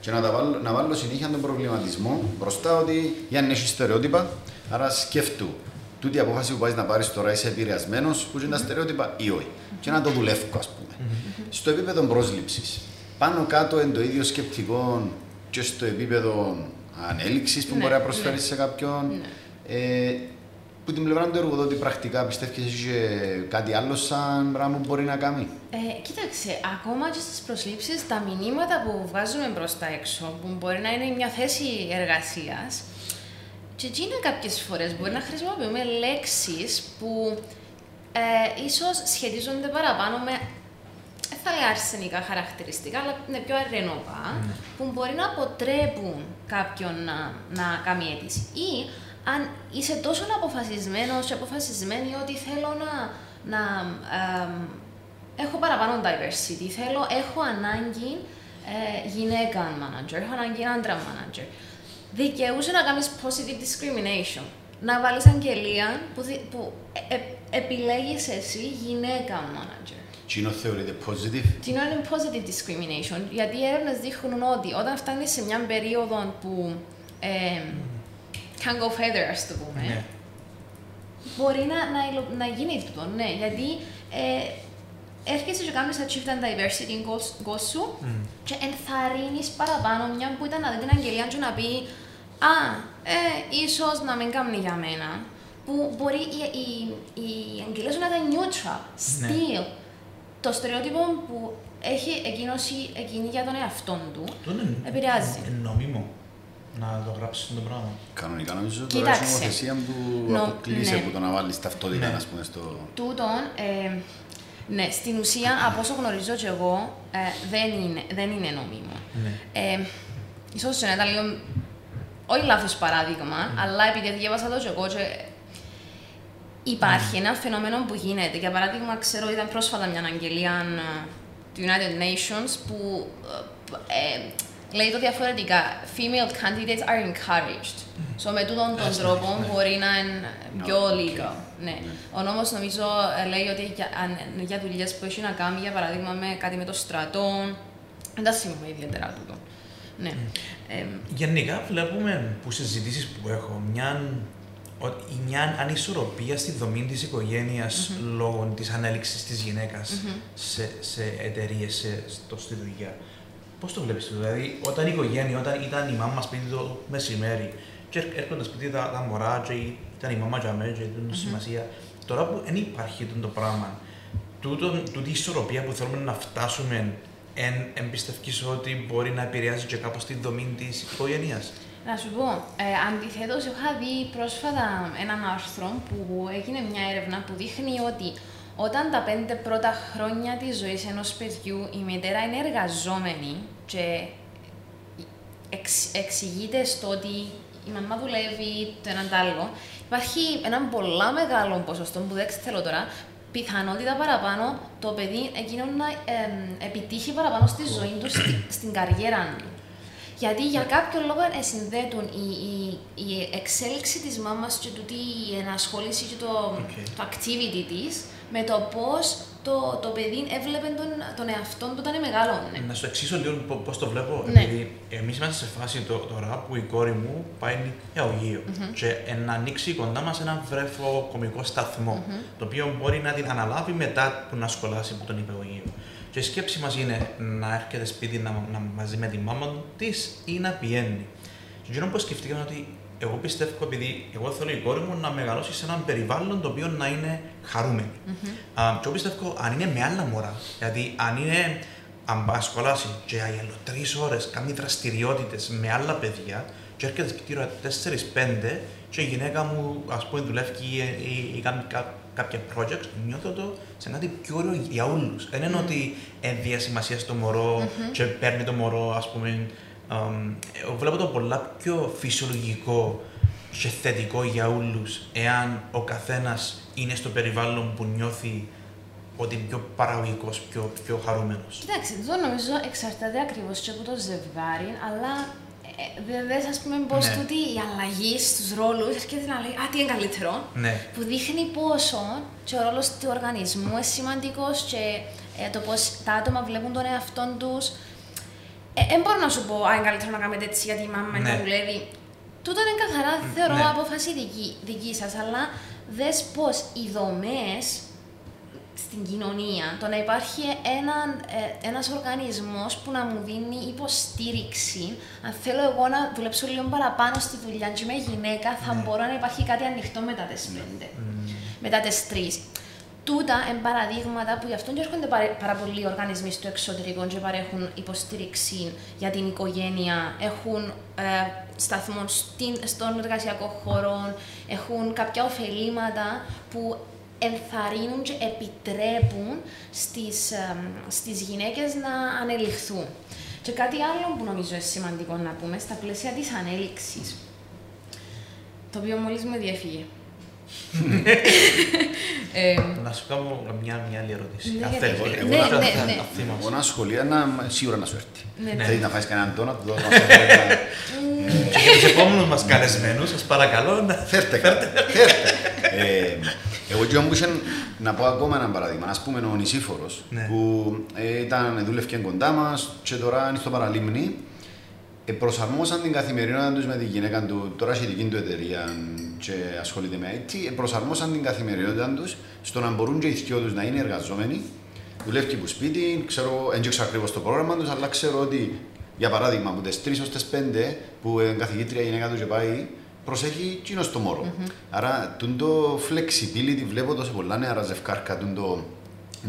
και να, τα βάλω, να βάλω συνέχεια τον προβληματισμό μπροστά ότι για να έχει στερεότυπα, άρα σκέφτου. Τούτη η απόφαση που πάει να πάρεις τώρα είσαι επηρεασμένος που είναι τα στερεότυπα ή όχι. Και να το δουλεύω, ας πούμε. Στο επίπεδο πρόσληψης. Πάνω κάτω είναι το ίδιο σκεπτικό και στο επίπεδο ανέλυξης που Ναι, μπορεί να προσφέρει ναι. σε κάποιον. Ναι. Ε, που την πλευρά του εργοδότη πρακτικά πιστεύεις εσύ και κάτι άλλο σαν πράγμα που μπορεί να κάνει; Ε, κοίταξε, ακόμα και στις προσλήψεις, τα μηνύματα που βγάζουμε προς τα έξω, που μπορεί να είναι μια θέση εργασίας, και εκεί είναι κάποιες φορές μπορεί να χρησιμοποιούμε λέξεις που ε, ίσως σχετίζονται παραπάνω με, δεν θα λέω αρσενικά χαρακτηριστικά, αλλά είναι πιο αρενοπά, που μπορεί να αποτρέπουν κάποιον να, να κάνει αίτηση. Ή αν είσαι τόσο αποφασισμένος και αποφασισμένη ότι θέλω να, να εμ, έχω παραπάνω diversity, θέλω, έχω ανάγκη ε, γυναίκα manager, έχω ανάγκη άντρα manager. Δικαιούσε να κάνεις positive discrimination. Να βάλεις αγγελία που, δι- που ε, ε, επιλέγεις εσύ γυναίκα manager. Τσίνο θεωρείται positive. Τι είναι positive discrimination, γιατί οι έρευνες δείχνουν ότι όταν φτάνεις σε μια περίοδο που ε, can go further, ας το πούμε, Ναι. μπορεί να, να, υλο- να γίνει αυτό, ναι, γιατί ε, έρχεσαι και κάνεις achieve the diversity goals, goals σου Μμ. και ενθαρρύνεις παραπάνω μια που ήταν να δει την αγγελία και να πει «Α, ε, ίσως να μην κάνει για μένα». Που μπορεί η, η, η αγγελία σου να ήταν neutral, Ναι. Still. Το στερεότυπο που έχει εκείνος ή εκείνη για τον εαυτό του, Το είναι Επηρεάζει. είναι νομίμο να το γράψεις το πράγμα. Κανονικά νομίζω τώρα Κοίταξε. έχει νομοθεσία που Νο- αποκλείσε ναι. που το να βάλεις ταυτότητα, Ναι. ας πούμε, στο. Τούτον, ε, ναι, στην ουσία, από όσο γνωρίζω και εγώ, ε, δεν, είναι, δεν είναι νομίμο. Ναι. Ε, ίσως να ήταν λίγο, όχι λάθος παράδειγμα, αλλά επειδή διάβασα το και εγώ και υπάρχει ένα φαινόμενο που γίνεται. Για παράδειγμα, ξέρω, ήταν πρόσφατα μια αγγελία ε, του United Nations που ε, ε, λέει το διαφορετικά. Female candidates are encouraged. So με τούτον τον Έσαι, τρόπο ναι. μπορεί να είναι πιο οκ. legal. Ναι. Ο νόμος νομίζω ε, λέει ότι για, αν- για δουλειές που έχει να κάνει, για παράδειγμα, με κάτι με το στρατό, δεν τα θυμάμαι ιδιαίτερα τούτο. Ναι. Ε, Γενικά βλέπουμε που συζητήσεις που έχω μια ότι μια ανισορροπία στη δομή της οικογένειας Μμμ. λόγω της ανέλυξης της γυναίκας Μμμ. σε, σε εταιρείες, σε, στο, στη δουλειά. Πώς το βλέπεις, δηλαδή, όταν η οικογένεια, όταν ήταν η μάμα σπίτι το μεσημέρι, και έρ- έρχονταν σπίτι τα, τα μωρά, και ήταν η μάμα για μένα, και ήταν σημασία. Τώρα που δεν υπάρχει αυτό το πράγμα, τούτο, τούτη η ισορροπία που θέλουμε να φτάσουμε, εν, εν πιστεύεις ότι μπορεί να επηρεάσει και κάπως τη δομή της οικογένειας; Να σου πω, ε, αντιθέτως, είχα δει πρόσφατα έναν άρθρο που έγινε μια έρευνα που δείχνει ότι όταν τα πέντε πρώτα χρόνια της ζωής ενός παιδιού η μητέρα είναι εργαζόμενη και εξ, εξηγείται στο ότι η μαμά δουλεύει το έναν το άλλο, υπάρχει ένα πολλά μεγάλο ποσοστό που δεν ξέρω τώρα, πιθανότητα παραπάνω το παιδί εκείνο να εμ, επιτύχει παραπάνω στη ζωή του, στη- στην καριέρα του. Γιατί για κάποιο λόγο ε, συνδέτουν η, η, η εξέλιξη της μάμας και τούτη η ενασχόληση και το, Οκ. το activity της με το πώς το, το παιδί έβλεπε τον, τον εαυτό του όταν μεγάλωνε. Να σου εξηγήσω λίγο πώς το βλέπω. Ναι. Επειδή εμείς είμαστε σε φάση το- τώρα που η κόρη μου πάει νηπιαγωγείο και ε, να ανοίξει κοντά μας ένα βρέφο κομικό σταθμό, το οποίο μπορεί να την αναλάβει μετά που να σχολάσει από τον νηπιαγωγείο. Και η σκέψη μας είναι να έρχεται σπίτι να, να, μαζί με τη μάμα της ή να πηγαίνει. Και εκείνο που σκεφτήκαμε ότι εγώ πιστεύω, επειδή εγώ θέλω η κόρη μου να μεγαλώσει σε έναν περιβάλλον το οποίο να είναι χαρούμενη. Α, και εγώ πιστεύω, αν είναι με άλλα μωρά, γιατί αν είναι αν πάει σχολάσει και για άλλο τρεις ώρες κάνει δραστηριότητες με άλλα παιδιά, και έρχεται σπίτι ώρα 4-5, και η γυναίκα μου, ας πούμε, δουλεύει ή, ή, ή κάνει κά, κάποια projects, νιώθω το σε κάτι πιο ωραίο για όλους. Δεν είναι ότι ένδυα σημασία στο μωρό και παίρνει το μωρό, ας πούμε. αμ, εγώ βλέπω το πολλά πιο φυσιολογικό και θετικό για όλους, εάν ο καθένας είναι στο περιβάλλον που νιώθει ότι είναι πιο παραγωγικός, πιο, πιο χαρούμενος. Κοιτάξτε, το νομίζω εξαρτάται ακριβώς και από το ζευγάρι, αλλά ε, δεν δε, ας πούμε πώς Ναι. τούτη η αλλαγή στους ρόλους έρχεται να λέει «Α, τι είναι καλύτερο» Ναι. που δείχνει πόσο και ο ρόλος του οργανισμού είναι σημαντικός και ε, το πώς τα άτομα βλέπουν τον εαυτό τους. Δεν μπορώ να σου πω «Α, είναι καλύτερο να κάνετε έτσι γιατί η μάμα είναι Ναι. να δουλεύει». Τούτο είναι καθαρά, θεωρώ, ναι. απόφαση δική, δική σας, αλλά δες πώς οι δομές στην κοινωνία, το να υπάρχει έναν, ε, ένας οργανισμός που να μου δίνει υποστήριξη, αν θέλω εγώ να δουλέψω λίγο παραπάνω στη δουλειά και είμαι γυναίκα, θα μπορώ να υπάρχει κάτι ανοιχτό μετά τις πέντε, μετά τις τρεις. Τούτα είναι παραδείγματα που γι' αυτό και έρχονται πάρα, πάρα πολλοί οργανισμοί στο εξωτερικό και παρέχουν υποστήριξη για την οικογένεια, έχουν ε, σταθμό στην, στον εργασιακό χώρο, έχουν κάποια ωφελήματα που ενθαρρύνουν και επιτρέπουν στις, ε, στις γυναίκες να ανελιχθούν. Και κάτι άλλο που νομίζω είναι σημαντικό να πούμε στα πλαίσια της ανέλυξης, το οποίο μόλις με διέφυγε. ε, Να σου κάνω μια, μια άλλη ερώτηση. Ναι, Αν γιατί- θέλεις. Ναι, Εγώ ναι, θα- ναι, θα- ναι. θα θυμάσαι. Εγώ να σχολεία να σίγουρα να σου έρθει. ναι, ναι. Θέλει να φάει κανέναν τόνο, του δώσω να Και για τους επόμενους μας καλεσμένους, σας παρακαλώ να... Φέρτε κάτι. Φέρτε. Ε, Εγώ και όμως να πω ακόμα ένα παράδειγμα. Ας πούμε ο Νησίφορος Ναι. που ε, ήταν, δούλευκε κοντά μας και τώρα είναι στο παραλίμνη. Ε, προσαρμόσαν την καθημερινότητα τους με τη γυναίκα του, τώρα έχει δική του εταιρεία και ασχολείται με IT, ε, προσαρμόσαν την καθημερινότητα τους στο να μπορούν και οι δυο τους να είναι εργαζόμενοι, δουλεύει που σπίτι, ξέρω, δεν ξέρω ακριβώς το πρόγραμμα τους, αλλά ξέρω ότι, για παράδειγμα, από τις 3 ως τις 5 που είναι καθηγήτρια η γυναίκα του και πάει, προσέχει κοινό το μωρο Άρα, τούν το flexibility βλέπω τόσο πολλά νεαρά ζευκάρκα, τούν το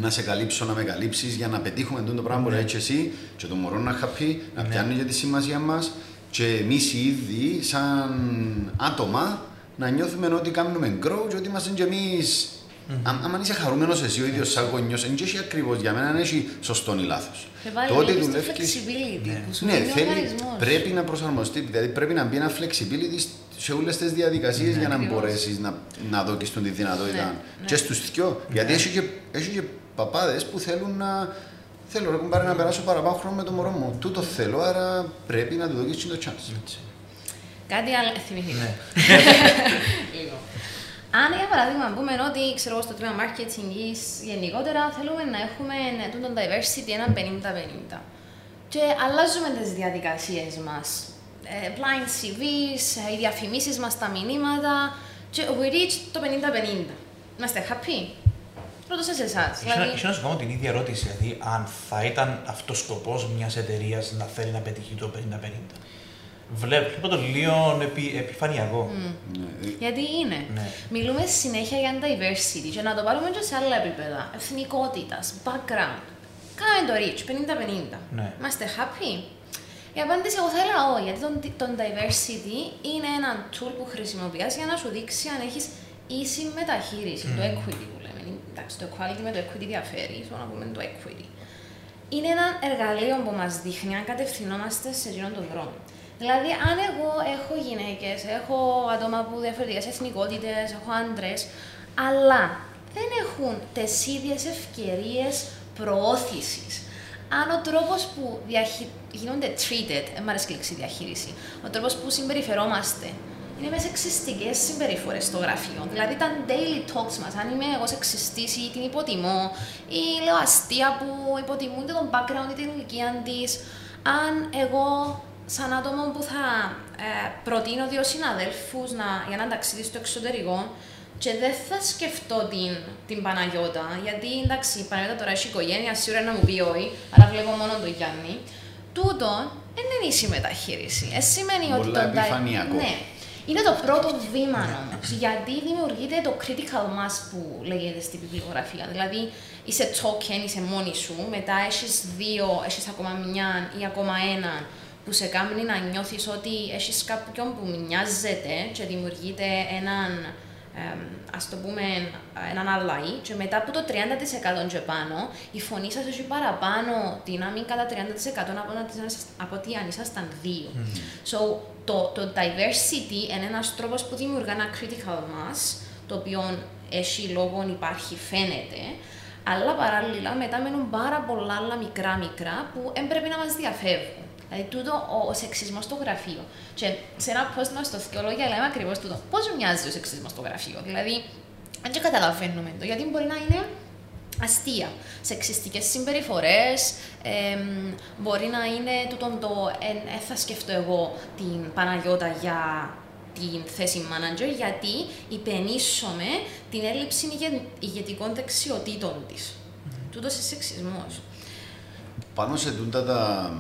να σε καλύψω, να με καλύψεις για να πετύχουμε τούν το πράγμα που λέει και εσύ και το μωρό να χαπεί, να πιάνει για τη σημασία μας και εμείς οι ίδιοι, σαν άτομα, να νιώθουμε ότι κάνουμε grow και ότι είμαστε και εμείς. Αν είσαι χαρούμενος εσύ ο ίδιος σαν γονιός, δεν έχει ακριβώς για μένα, δεν έχει σωστό ή λάθος. Και βάλει λίγο στο flexibility που σου Ναι, δίνει ο θέλει, οργανισμός. πρέπει να προσαρμοστεί, δηλαδή πρέπει να μπει ένα flexibility σε όλες τις διαδικασίες για να Ακριβώς. μπορέσεις να, να δώσει τη δυνατότητα Ναι, ναι. και στους δυο. Γιατί έχει και, έχει και παπάδες που θέλουν να. Θέλω ρε κουμπάρε να περάσω παραπάνω χρόνο με το μωρό μου. Τούτο θέλω, άρα πρέπει να του δώσει το chance. Έτσι. Κάτι άλλο θυμηθήκα. Ναι. Λίγο. Αν για παράδειγμα πούμε ότι ξέρω, εγώ, στο τμήμα marketing ή σ- γενικότερα θέλουμε να έχουμε ναι, τούτο diversity ένα 50-50 και αλλάζουμε τις διαδικασίες μας. Ε, blind CVs, ε, οι διαφημίσεις μας, τα μηνύματα, και we reach το 50-50. Είμαστε happy; Ρωτώ σε εσά. Δηλαδή... Ίσως να σου κάνω την ίδια ερώτηση, δηλαδή αν θα ήταν αυτός σκοπός μιας εταιρείας να θέλει να πετύχει το 50-50. Βλέπω το λίγο επι, επιφανειακό. Mm. Ναι. Γιατί είναι. Ναι. Μιλούμε συνέχεια για diversity και να το πάρουμε και σε άλλα επίπεδα. Εθνικότητας, background. Κάνε το reach 50-50. Ναι. Είμαστε happy; Η απάντηση εγώ θα έλεγα όχι, γιατί το, diversity είναι ένα tool που χρησιμοποιεί για να σου δείξει αν έχεις ίση μεταχείριση, mm. το equity που λέμε. Εντάξει, το equality με το equity διαφέρει, θέλω να πούμε το equity. Είναι ένα εργαλείο που μας δείχνει αν κατευθυνόμαστε σε αυτόν τον δρόμο. Δηλαδή, αν εγώ έχω γυναίκες, έχω άτομα που διαφορετικές εθνικότητες, έχω άντρες, αλλά δεν έχουν τις ίδιες ευκαιρίες προώθησης αν ο τρόπος που διαχει... γίνονται treated, δεν μου αρέσει η λέξη διαχείριση, ο τρόπος που συμπεριφερόμαστε είναι με σεξιστικές συμπεριφορές στο γραφείο. Δηλαδή τα daily talks μας, αν είμαι εγώ σεξιστής ή την υποτιμώ, ή λέω αστεία που υποτιμούνται τον background ή την ηλικία της, αν εγώ σαν άτομο που θα ε, προτείνω δύο συναδέλφους για ένα ταξίδι στο εξωτερικό, και δεν θα σκεφτώ την, την Παναγιώτα, γιατί εντάξει, η Παναγιώτα τώρα έχει οικογένεια, σίγουρα να μου πει όχι, αλλά βλέπω μόνο τον Γιάννη. Τούτο δεν είναι ίση μεταχείριση. Ε, σημαίνει ότι το. επιφανειακό. Ναι. Είναι το πρώτο βήμα όμως. γιατί δημιουργείται το critical mass που λέγεται στην βιβλιογραφία. Δηλαδή, είσαι token, είσαι μόνη σου, μετά έχεις δύο, έχεις ακόμα μια ή ακόμα έναν που σε κάνει να νιώθεις ότι έχεις κάποιον που μοιάζεται και δημιουργείται έναν Α το πούμε, έναν αλλαή και μετά από το 30% και πάνω, η φωνή σας έχει παραπάνω δύναμη κατά 30% από ότι αν ήσασταν δύο. Mm-hmm. So, το, το diversity είναι ένας τρόπος που δημιουργεί ένα critical mass, το οποίο έχει λόγω υπάρχει, φαίνεται, αλλά παράλληλα μετά μένουν πάρα πολλά άλλα μικρά μικρά που δεν πρέπει να μας διαφεύγουν. Δηλαδή, τούτο ο, ο σεξισμός στο γραφείο. Και σε ένα post μας στο Θεολόγια λέμε ακριβώς τούτο. Πώς μοιάζει ο σεξισμός στο γραφείο; Δηλαδή, δεν καταλαβαίνουμε το, γιατί μπορεί να είναι αστεία. Σεξιστικές συμπεριφορές, ε, μπορεί να είναι τούτο το. Ε, θα σκεφτώ εγώ την Παναγιώτα για την θέση manager, γιατί υπενήσωμε την έλλειψη ηγετικών δεξιοτήτων της. Mm. Τούτος είναι σεξισμός. Πάνω σε τούτα τα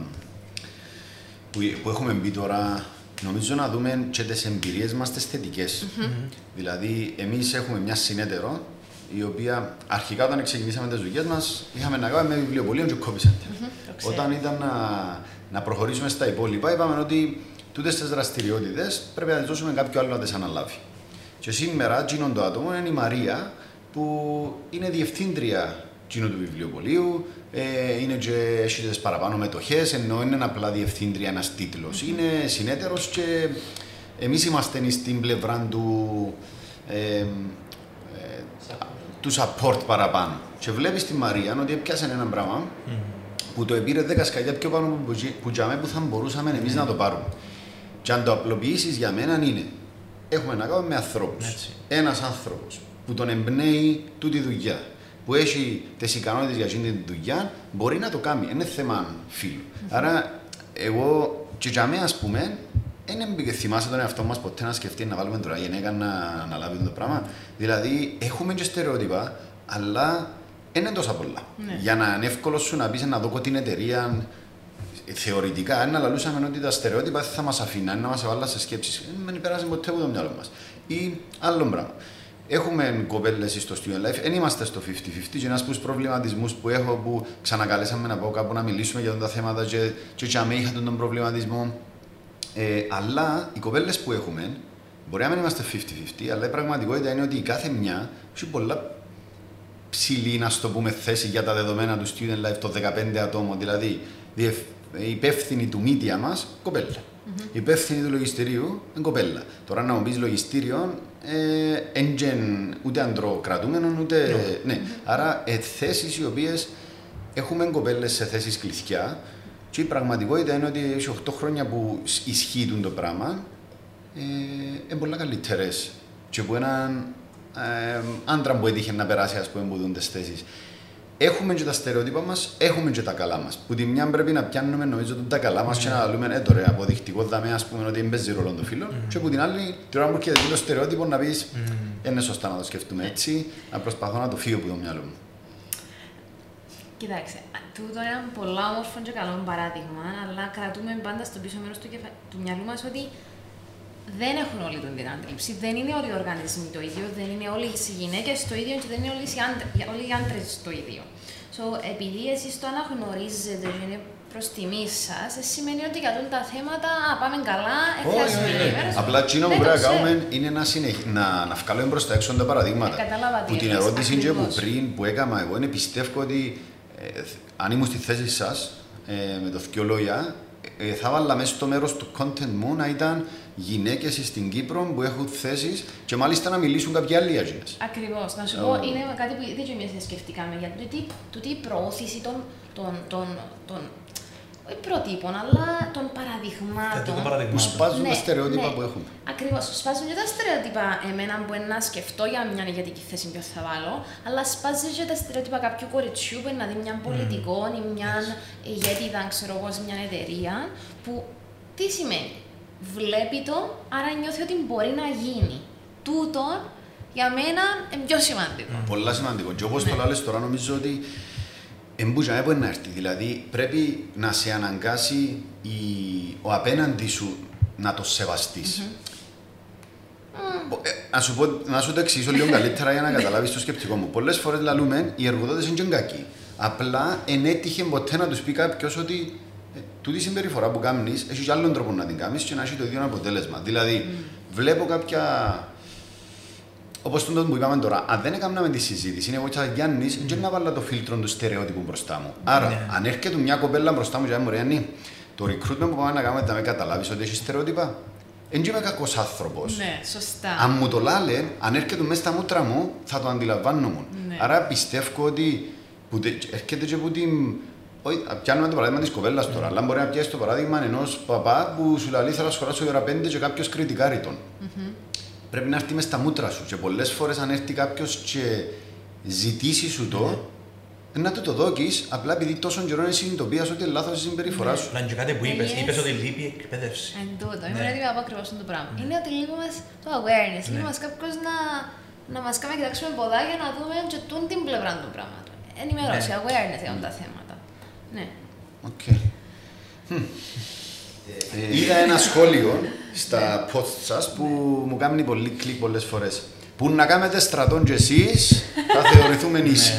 που, που έχουμε μπει τώρα, νομίζω να δούμε και τις εμπειρίες μας τις θετικές. Mm-hmm. Δηλαδή, εμείς έχουμε μια συνέτερο η οποία αρχικά όταν ξεκινήσαμε τις δουλειές μας είχαμε να κάνουμε με βιβλιοπολείο και κόπη mm-hmm. Όταν ήταν να, να προχωρήσουμε στα υπόλοιπα, είπαμε ότι τούτες τις δραστηριότητες πρέπει να τις δώσουμε κάποιο άλλο να τις αναλάβει. Και σήμερα, γίνον το άτομο είναι η Μαρία, που είναι διευθύντρια του βιβλιοπολίου, ε, είναι και έχει παραπάνω μετοχές, ενώ είναι απλά διευθύντρια ένας τίτλος. Mm-hmm. Είναι συνέτερος και εμείς είμαστε στην πλευρά του, ε, ε, του support παραπάνω. Και βλέπεις τη Μαρία ότι έπιασε ένα πράγμα mm-hmm. που το επήρε 10 σκαλιά πιο πάνω που, που, που θα μπορούσαμε εμείς mm-hmm. να το πάρουμε. Και αν το απλοποιήσεις για μένα είναι, έχουμε να κάνουμε με ανθρώπους. Ένας άνθρωπος που τον εμπνέει τούτη δουλειά που έχει τις ικανότητες για αυτή τη δουλειά, μπορεί να το κάνει. Είναι θέμα φίλου. Mm-hmm. Άρα, εγώ και για μένα, ας πούμε, δεν θυμάσαι τον εαυτό μας ποτέ να σκεφτεί να βάλουμε τώρα γυναίκα να αναλάβει το πράγμα. Δηλαδή, έχουμε και στερεότυπα, αλλά δεν είναι τόσα πολλά. Ναι. Για να είναι εύκολο σου να πεις να δω την εταιρεία θεωρητικά, αν αναλούσαμε ότι τα στερεότυπα θα μας αφήναν να μας έβαλαν σε σκέψεις. Δεν περάσει ποτέ από το μυαλό μας. Ή άλλο πράγμα. Έχουμε κοπέλες στο Student Life, δεν είμαστε στο 50-50. Και ένας από τους προβληματισμούς που έχω, που ξανακαλέσαμε να πάω κάπου να μιλήσουμε για τα θέματα, και, και, και είχα τον προβληματισμό. Ε, αλλά οι κοπέλες που έχουμε, μπορεί να μην είμαστε 50-50, αλλά η πραγματικότητα είναι ότι η κάθε μια έχει πολλά ψηλή, να το πούμε, θέση για τα δεδομένα του Student Life, το 15 ατόμων. Δηλαδή, η υπεύθυνη του media μας, κοπέλα. Mm-hmm. Η υπεύθυνη του λογιστηρίου είναι κοπέλα. Τώρα να μου πεις λογιστήριο, ε, ούτε αντροκρατούμενο, ούτε. Ναι. Mm-hmm. Άρα, ε, θέσεις οι οποίες έχουμε κοπέλες σε θέσεις κλειδιά. Και η πραγματικότητα είναι ότι έχει 8 χρόνια που ισχύει το πράγμα, ε, είναι πολύ καλύτερες. Και που έναν ε, άντρα που έτυχε να περάσει, ας πούμε, που δουν τι θέσεις. Έχουμε και τα στερεότυπα μας, έχουμε και τα καλά μας. Που τη μια πρέπει να πιάνουμε νομίζω τα καλά μας και να λέμε, ε, τώρα αποδεικτικό δάμε, ας πούμε, ότι δεν παίζει ρόλο των φίλων. Mm. Και που την άλλη, τώρα μου έρχεται το στερεότυπο να πεις, mm. είναι σωστά να το σκεφτούμε έτσι, να προσπαθώ να το φύγω από το μυαλό μου. Κοιτάξτε, τούτο είναι ένα πολλά όμορφο και καλό παράδειγμα, αλλά κρατούμε πάντα στο πίσω μέρος του, κεφα... του μυαλού μας ότι δεν έχουν όλοι την αντίληψη. Δεν είναι όλοι οι οργανισμοί το ίδιο, δεν είναι όλες οι γυναίκες το ίδιο και δεν είναι όλοι οι, άντρε, όλοι οι άντρες το ίδιο. So, επειδή εσείς το αναγνωρίζετε και είναι προς τιμή σας, σημαίνει ότι για τα θέματα πάμε καλά, ευχαριστούμε. Oh, Απλά εκείνο που πρέπει να κάνουμε είναι να, συνεχ... να, να βγάλουμε προ τα έξω τα παραδείγματα. Ε, που την ερώτηση και που πριν που έκανα εγώ είναι πιστεύω ότι ε, αν ήμουν στη θέση σας, ε, με το δυο λόγια, ε, θα βάλα μέσα στο μέρος του content μου να ήταν γυναίκες στην Κύπρο που έχουν θέσεις και μάλιστα να μιλήσουν κάποιοι άλλοι αγίνε. Ακριβώς. Να σου πω, είναι κάτι που δεν και σκεφτήκαμε για το τι προώθηση των, των, των, των όχι προτύπων, αλλά των παραδειγμάτων. Που σπάζουν ναι, τα στερεότυπα ναι. που έχουν. Ακριβώς. Σπάζουν και τα στερεότυπα εμένα που να σκεφτώ για μια ηγετική θέση ποιος θα βάλω, αλλά σπάζει και τα στερεότυπα κάποιου κοριτσιού που να δει μια πολιτικό mm. ή μια ηγέτηδα, ξέρω εγώ, σε μια εταιρεία. Που τι σημαίνει. Βλέπει το, άρα νιώθει ότι μπορεί να γίνει. Τούτο για μένα είναι πιο σημαντικό. Πολλά σημαντικό. Και όπως ναι. το λέει τώρα, νομίζω ότι Εμπούζα, έπρεπε να έρθει. Δηλαδή πρέπει να σε αναγκάσει η... ο απέναντι σου να το σεβαστείς. Mm-hmm. Ε, να, σου πω, να σου το εξηγήσω λίγο καλύτερα για να καταλάβεις το σκεπτικό μου. Πολλές φορές λαλούμε οι εργοδότες είναι κακοί. Απλά εν έτυχε ποτέ να τους πει κάποιος ότι ε, τούτη συμπεριφορά που κάνεις έχεις άλλον τρόπο να την κάνεις και να έχει το ίδιο αποτέλεσμα. Δηλαδή, mm. βλέπω κάποια Όπως τον που είπαμε τώρα, αν δεν έκαναμε τη συζήτηση, είναι εγώ και Γιάννη, mm. δεν να βάλω το φίλτρο του στερεότυπου μπροστά μου. Άρα, ναι. αν έρχεται μια κοπέλα μπροστά μου, και μου λέει, το recruitment που πάμε να κάνουμε, θα με καταλάβεις ότι έχεις στερεότυπα. Δεν είμαι κακός άνθρωπος. Ναι, σωστά. Αν μου το λάλε, αν έρχεται μέσα στα μούτρα μου, θα το αντιλαμβάνομαι. Ναι. Άρα πιστεύω ότι που έρχεται και από την. Όχι, πιάνουμε το παράδειγμα της κοπέλας τώρα, αλλά μπορεί να πιάσει το παράδειγμα ενός παπά που σου λέει θα σχολάσω η ώρα 5 και κάποιος κριτικάρει τον. Mm-hmm πρέπει να έρθει μες στα μούτρα σου. Και πολλές φορές, αν έρθει κάποιος και ζητήσει σου το, mm. να το το δόκει, απλά επειδή τόσο καιρό είναι συνειδητοποιία ότι είναι λάθος η συμπεριφορά σου. Να και κάτι που είπες, είπες ότι λείπει η εκπαίδευση. Εν τούτο, είμαι έτοιμη να πω ακριβώς το πράγμα. Είναι ότι λείπει μας το awareness, λείπει μας κάποιος να, να μας κάνει να κοιτάξουμε ποδά να δούμε και τούτην την πλευρά του πράγματος. Ενημέρωση, awareness για τα θέματα. Ναι. Οκ. Ε, είδα ένα σχόλιο στα post σας που μου κάνει πολύ κλικ πολλές φορές. Που να κάνετε στρατόν κι εσείς, θα θεωρηθούμε ναι. ίσοι.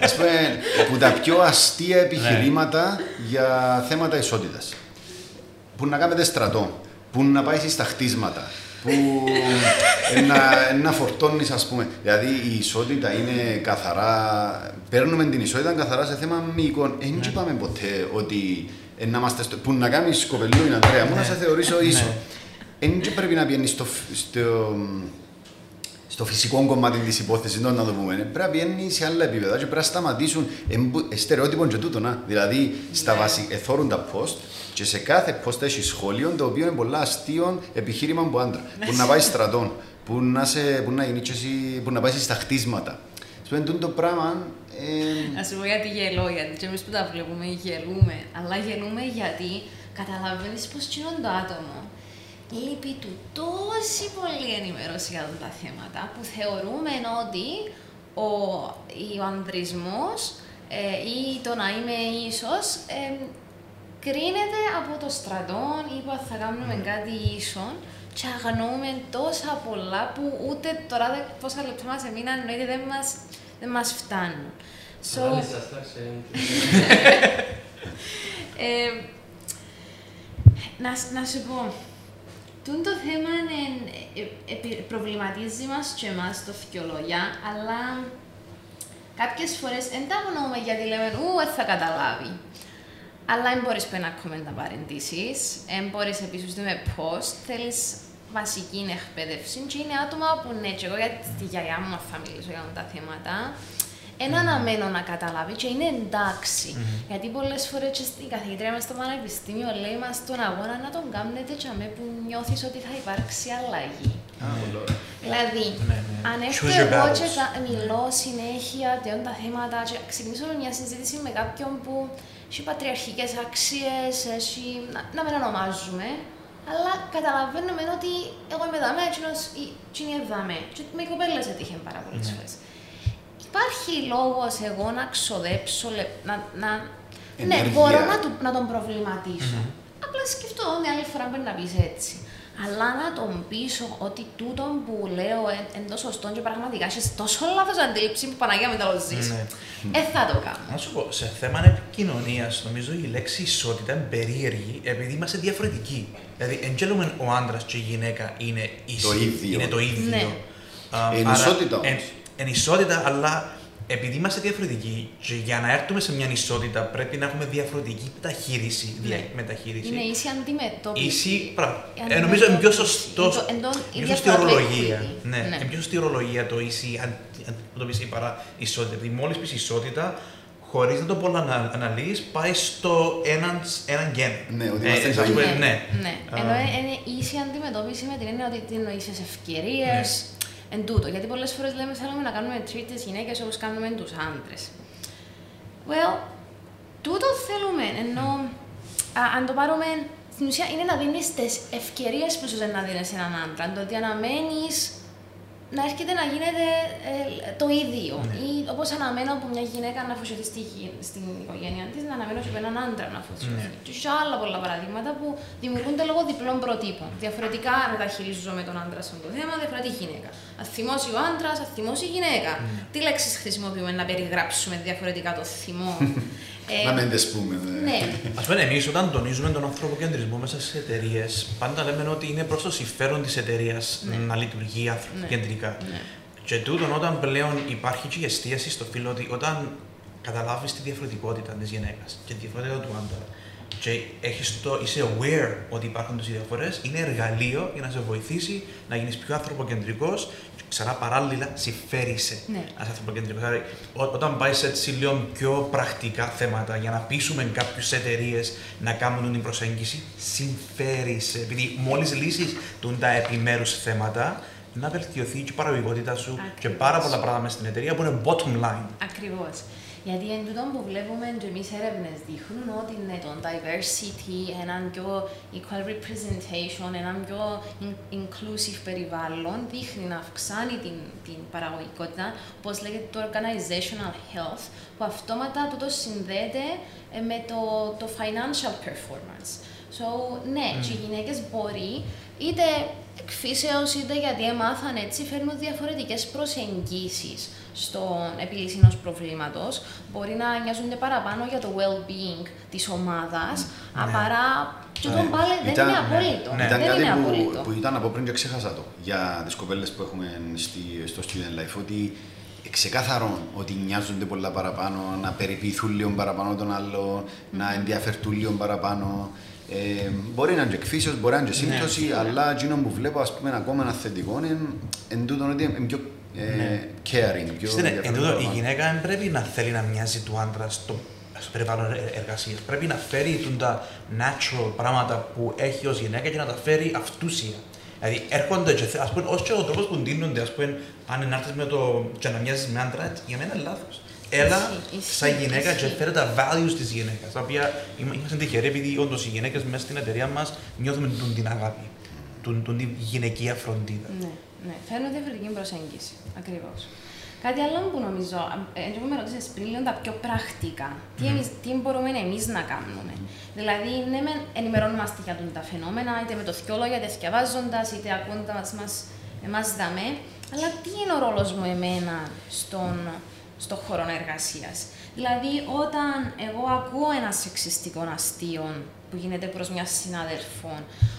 Α πούμε, που τα πιο αστεία επιχειρήματα για θέματα ισότητας. Που να κάνετε στρατό, που να πάει στα χτίσματα, που να, να φορτώνεις, ας πούμε. Δηλαδή η ισότητα είναι καθαρά. Παίρνουμε την ισότητα καθαρά σε θέμα μήκων. Δεν ναι. είπαμε ποτέ ότι να είμαστε στο, που να κάνεις κοπελού, Αντρέα, μου να σε θεωρήσω ναι. ίσο. Δεν πρέπει να πιένει στο, στο, στο φυσικό κομμάτι της υπόθεσης, να το πούμε. Πρέπει να πιένει σε άλλα επίπεδα και πρέπει να σταματήσουν στερεότυπο και τούτο. Να. Δηλαδή, στα ναι. βασικά, εθώρουν τα post και σε κάθε post έχει σχόλιο το οποίο είναι πολλά αστείο επιχείρημα από άντρα. που να πάει στρατών, που να, σε, που να, γίνει, που να πάει στα χτίσματα. Σου το πράγμα να σου πω γιατί γελώ, γιατί και εμείς που τα βλέπουμε γελούμε, αλλά γελούμε γιατί καταλαβαίνεις πως είναι το άτομο λείπει του τόση πολύ ενημέρωση για τα θέματα που θεωρούμε ότι ο, ο ανδρισμός ε, ή το να είμαι ίσος ε, κρίνεται από το στρατό ή που θα κάνουμε mm. κάτι ίσον και αγνοούμε τόσα πολλά που ούτε τώρα πόσα λεπτά μας εμείναν εννοείται δεν μας, δεν μας φτάνουν. So, ε, να, να σου πω, το θέμα είναι, ε, ε, προβληματίζει μας και εμάς το φκιολογιά, αλλά κάποιες φορές δεν τα αγνοούμε γιατί λέμε «Ου, δεν θα καταλάβει». Αλλά δεν μπορείς να έχουμε τα παρεντήσεις, δεν μπορείς επίσης με post, θέλεις βασική εκπαίδευση και είναι άτομα που ναι, και εγώ για τη γιαγιά μου θα μιλήσω για τα θέματα, Ένα αναμένω να καταλάβει και είναι εντάξει. Γιατί πολλές φορές και στην καθηγήτρια μας στο πανεπιστήμιο λέει μα τον αγώνα να τον κάνετε και αμέ που νιώθεις ότι θα υπάρξει αλλαγή. Δηλαδή, Ναι, ναι. αν Choose έρθω your εγώ battles. και θα μιλώ συνέχεια τέτοια τα θέματα και ξεκινήσω μια συζήτηση με κάποιον που έχει πατριαρχικές αξίες, έχει, να, να μην ονομάζουμε, αλλά καταλαβαίνουμε ότι εγώ είμαι δαμέ, εκείνος ή- εκείνη είναι δαμέ. Και με οι κοπέλες έτυχε πάρα πολλές Ναι. φορές. Υπάρχει λόγος εγώ να ξοδέψω, λε- να, να... Ναι, Ενέργεια. μπορώ να, του, να τον προβληματισω Απλά σκεφτώ την άλλη φορά πρέπει να πεις έτσι. Αλλά να τον πείσω ότι τούτο που λέω είναι το σωστό και πραγματικά έχεις τόσο λάθος αντίληψη που Παναγία με τα λοζείς. Ναι. Ε, θα το κάνω. Να σου πω, σε θέμα επικοινωνίας, νομίζω η λέξη ισότητα είναι περίεργη επειδή είμαστε διαφορετικοί. Δηλαδή, εν θέλουμε ο άντρας και η γυναίκα είναι ίσοι. Το ίδιο. Είναι το ίδιο. Ναι. Α, Εν άρα, ισότητα όμως. Εν- εν ισότητα, αλλά επειδή είμαστε διαφορετικοί και για να έρθουμε σε μια ισότητα πρέπει να έχουμε διαφορετική μεταχείριση. δια- Ναι. μεταχείριση. Είναι ίση αντιμετώπιση. Ίση, πράγμα. Η Ε, νομίζω είναι πιο αντιμετώπιση. σωστό. Εν το- εν το- η Πιο σωστή διαφορά του ορολογία. equity. Ναι, Ναι. είναι πιο σωστή ορολογία το ίση αντι- αντιμετώπιση παρά ισότητα. Δηλαδή, μόλις πεις ισότητα, χωρίς να το πολλά ανα- αναλύεις, πάει στο έναν, έναν γένο. Ναι, ότι Ε, είμαστε ας το πούμε, ίδιο. ναι. ναι. Α. Ενώ ε- είναι ίση αντιμετώπιση με την έννοια ότι τι εννοείς σε ευκαιρίες. Εν τούτο. Γιατί πολλές φορές λέμε θέλουμε να κάνουμε treat τις γυναίκες όπως κάνουμε τους άντρες. Well, τούτο θέλουμε. Ενώ α, αν το πάρουμε. Στην ουσία είναι να δίνεις τις ευκαιρίες που σου δεν να δίνεις σε έναν άντρα. Το ότι αναμένει να έρχεται να γίνεται ε, το ίδιο. Ναι. Ή όπως αναμένω από μια γυναίκα να αφοσιωθεί στη, γη- στην οικογένεια της, να αναμένω και από έναν άντρα να αφοσιωθεί. Ναι. Και έχει άλλα πολλά παραδείγματα που δημιουργούνται λόγω διπλών προτύπων. Διαφορετικά μεταχειρίζομαι τον άντρα σε αυτό το θέμα, διαφορετική γυναίκα. Αν θυμώσει ο άντρας, αν θυμώσει η γυναίκα. Ναι. Τι λέξεις χρησιμοποιούμε να περιγράψουμε διαφορετικά το θυμό; Ε, Να μην τις πούμε. δε. ναι, Α πούμε, εμείς όταν τονίζουμε τον ανθρωποκεντρισμό μέσα στις εταιρείες, πάντα λέμε ότι είναι προς το συμφέρον της εταιρείας Ναι. να λειτουργεί ανθρωποκεντρικά. ναι. Και τούτον όταν πλέον υπάρχει και η εστίαση στο φύλλο ότι όταν καταλάβεις τη διαφορετικότητα της γυναίκας και τη διαφορετικότητα του άντρα και έχεις το, είσαι aware ότι υπάρχουν τόσε διαφορές, είναι εργαλείο για να σε βοηθήσει να γίνεις πιο ανθρωποκεντρικός και ξανά παράλληλα συμφέρει Ναι. να είσαι ανθρωποκεντρικός. Δηλαδή, ό- όταν πάει σε έτσι λίγο πιο πρακτικά θέματα για να πείσουμε κάποιους εταιρείες να κάνουν την προσέγγιση, συμφέρει. Επειδή μόλις λύσεις τα επιμέρους θέματα, να βελτιωθεί και η παραγωγικότητά σου και Ακριβώς. πάρα πολλά πράγματα μες στην εταιρεία που είναι bottom line. Ακριβώς. Γιατί εν τούτο που βλέπουμε και εμείς έρευνες δείχνουν ότι ναι, το diversity, έναν πιο equal representation, έναν πιο in- inclusive περιβάλλον δείχνει να αυξάνει την, την παραγωγικότητα, όπως λέγεται το organizational health, που αυτόματα τούτο συνδέεται ε, με το, το financial performance. So, ναι, και οι γυναίκες μπορεί είτε εκφύσεως είτε γιατί έμαθαν έτσι φέρνουν διαφορετικές προσεγγίσεις στον επίλυση ενός προβλήματος. Μπορεί να νοιάζονται παραπάνω για το well-being της ομάδας, Ναι. παρά και τον Ναι. πάλι δεν Ήταν- είναι απόλυτο. ναι. Ήταν Δεν κάτι είναι που, απόλυτο. που ήταν από πριν και ξέχασα το για τις κοπέλες που έχουμε στη, στο Student Life ότι ξεκάθαρο ότι νοιάζονται πολλά παραπάνω, να περιποιηθούν λίγο παραπάνω τον άλλο, να ενδιαφερθούν λίγο παραπάνω. Ε, μπορεί να είναι και εκφύσεως, μπορεί να είναι και σύμπτωση, αλλά εκείνο που βλέπω ας πούμε ακόμα ένα θετικό είναι εν τούτον ότι είναι πιο ε, caring, πιο Ξέρετε, εν ενδιαφέρον τούτο, η παραπάνω. γυναίκα δεν πρέπει να θέλει να μοιάζει του άντρα στο, στο περιβάλλον εργασίας. Πρέπει να φέρει τούν τα natural πράγματα που έχει ως γυναίκα και να τα φέρει αυτούσια. Δηλαδή έρχονται και θε- ας πούμε, ως και ο τρόπος που ντύνονται, ας πούμε, αν να έρθεις με το και να μοιάζεις με άντρα, για μένα είναι λάθος. Έλα Ισχύει, ισχύει, σαν γυναίκα και ισχύει. φέρε τα values της γυναίκας, τα οποία είμα- είμαστε τυχεροί επειδή όντως οι γυναίκες μέσα στην εταιρεία μας νιώθουμε τούν την αγάπη, τούν, τούν την γυναικεία φροντίδα. Ναι, ναι. Φέρνουν διαφορετική προσέγγιση. Ακριβώς. Κάτι άλλο που νομίζω, ε, εγώ με ρωτήσες πριν λίγο τα πιο πρακτικά. Τι, εμείς, τι μπορούμε εμείς να κάνουμε. Δηλαδή, ναι, μεν ενημερώνομαστε για τούτα τα φαινόμενα, είτε με το θκιόλο, είτε διαβάζοντα, είτε ακούντα μας, εμάς δαμέ. Αλλά τι είναι ο ρόλος μου εμένα στον, στο χώρο εργασίας. Δηλαδή, όταν εγώ ακούω ένα σεξιστικό αστείο που γίνεται προς μια συνάδελφο,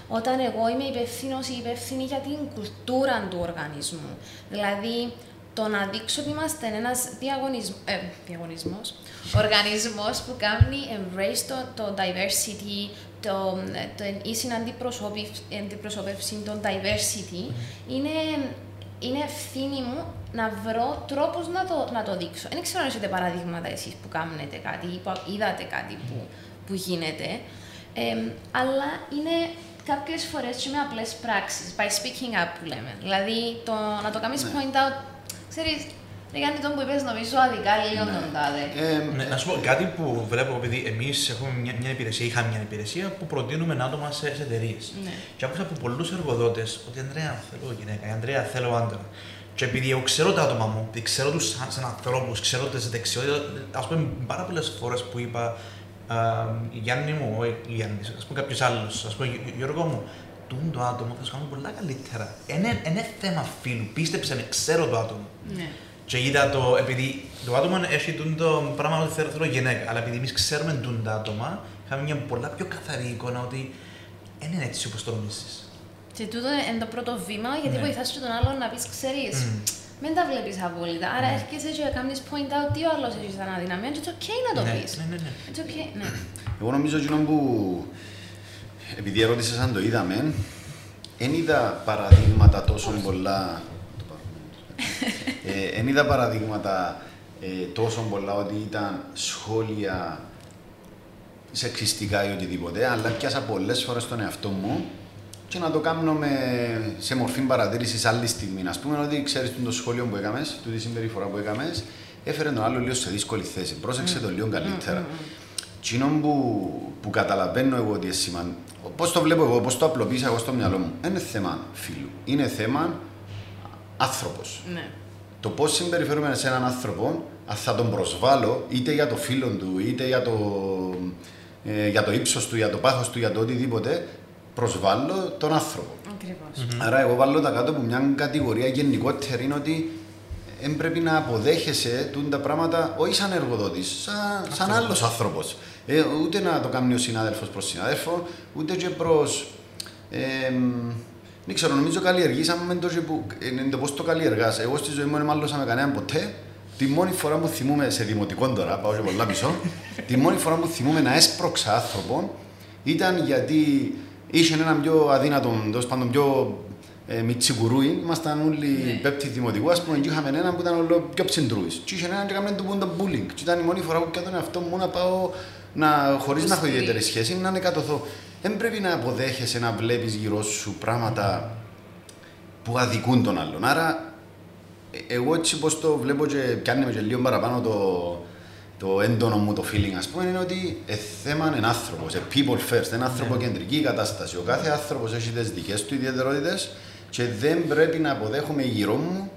όταν εγώ είμαι υπεύθυνος ή υπεύθυνη για την κουλτούρα του οργανισμού. Δηλαδή, το να δείξω ότι είμαστε ένας διαγωνισμ... ε, διαγωνισμός, οργανισμός που κάνει embrace το, το diversity, το, το ίση αντιπροσώπευση, αντιπροσώπευση των diversity, είναι είναι ευθύνη μου να βρω τρόπους να το, να το δείξω. Δεν ξέρω αν έχετε παραδείγματα εσείς που κάνετε κάτι ή που είδατε κάτι που, που γίνεται, ε, αλλά είναι κάποιες φορές και με απλές πράξεις, by speaking up που λέμε. Δηλαδή το, να το κάνεις ναι. point out, ξέρεις, δεν κάνει τον που είπες νομίζω αδικά λίγο ναι. τον τάδε. Ε, ναι, να σου πω κάτι που βλέπω, επειδή εμείς έχουμε μια, μια υπηρεσία, είχαμε μια υπηρεσία που προτείνουμε άτομα σε, σε εταιρείες. Ναι. Και άκουσα από πολλούς εργοδότες ότι Αντρέα θέλω γυναίκα, Αντρέα θέλω άντρα. Και επειδή εγώ ξέρω τα άτομα μου, ξέρω τους σαν, σαν ανθρώπους, ξέρω τις δεξιότητες, ας πούμε πάρα πολλές φορές που είπα Γιάννη μου, όχι Γιάννης, ας πούμε κάποιος άλλος, ας πούμε Γιώργο μου, τούν το άτομο θα σου κάνω πολλά καλύτερα. Είναι θέμα φίλου, πίστεψε με, ξέρω το άτομο. Ναι. Και είδα το, επειδή το άτομο έχει το πράγμα ότι θέλω, θέλω γυναίκα, αλλά επειδή εμείς ξέρουμε τούν τα άτομα, είχαμε μια πολλά πιο καθαρή εικόνα ότι δεν είναι έτσι όπως το νομίζεις. Και τούτο είναι το πρώτο βήμα, γιατί ναι. βοηθάς τον άλλον να πεις, ξέρεις, mm δεν τα βλέπεις απόλυτα. Άρα mm. έρχεσαι και κάνεις point out τι ο άλλος έχει σαν αδυναμία, και it's ok να το ναι, πεις. Ναι, ναι, ναι. It's okay, ναι. Εγώ νομίζω ότι που. Επειδή ερώτησες αν το είδαμε, δεν είδα παραδείγματα τόσο πολλά. Δεν είδα παραδείγματα ε, τόσο πολλά ότι ήταν σχόλια σεξιστικά ή οτιδήποτε, αλλά πιάσα πολλές φορές τον εαυτό μου και να το κάνουμε σε μορφή παρατήρησης άλλη στιγμή. Α πούμε ότι ξέρεις το σχόλιο που έκαμες, τη συμπεριφορά που έκαμες, έφερε τον άλλο λίγο σε δύσκολη θέση. Πρόσεξε mm. το λίγο καλύτερα. Τι mm, mm, που, που καταλαβαίνω εγώ ότι είναι σημαντικό, πώς το βλέπω εγώ, πώς το απλοποίησα εγώ στο μυαλό μου, δεν είναι θέμα φίλου. Είναι θέμα άνθρωπος. Ναι. Το πώς συμπεριφέρουμε σε έναν άνθρωπο, αν θα τον προσβάλλω είτε για το φίλο του, είτε για το, ε, για το ύψος του, για το πάθος του, για το οτιδήποτε, προσβάλλω τον άνθρωπο. Mm-hmm. Άρα, εγώ βάλω τα κάτω από μια κατηγορία γενικότερη είναι ότι δεν πρέπει να αποδέχεσαι τα πράγματα όχι σαν εργοδότης, σαν, σαν άλλος άνθρωπος. Ε, ούτε να το κάνει ο συνάδελφος προς συνάδελφο, ούτε και προς. Ε, δεν ξέρω, νομίζω καλλιεργήσαμε με το που. Ε, το πώς το καλλιεργάς. Εγώ στη ζωή μου δεν μάλλον με κανέναν ποτέ. Τη μόνη φορά που θυμούμαι σε δημοτικό τώρα, πάω σε πολλά πίσω, τη μόνη φορά που θυμούμαι να έσπρωξα άνθρωπο ήταν γιατί Είχε έναν πιο αδύνατο, τέλος πάντων πιο ε, μιτσικουρούι, ήμασταν όλοι ναι. πέπτοι δημοτικού, ας πούμε, και είχαμε έναν που ήταν όλο πιο ψυντρούις. Και είχε έναν και έκαμε το bullying. Και ήταν η μόνη φορά που πιάτον αυτό μου να πάω να, χωρίς να έχω ιδιαίτερη σχέση, να είναι κατωθώ. Δεν πρέπει να αποδέχεσαι να βλέπεις γύρω σου πράγματα που αδικούν τον άλλον. Άρα, ε, εγώ έτσι πως το βλέπω και πιάνει με και λίγο παραπάνω το, το έντονο μου το feeling, ας πούμε, είναι ότι ε, θέμα είναι άνθρωπος, ε, people first, είναι ανθρωποκεντρική ναι. κατάσταση. Ο κάθε άνθρωπος έχει τις δικές του ιδιαιτερότητες και δεν πρέπει να αποδέχομαι γύρω μου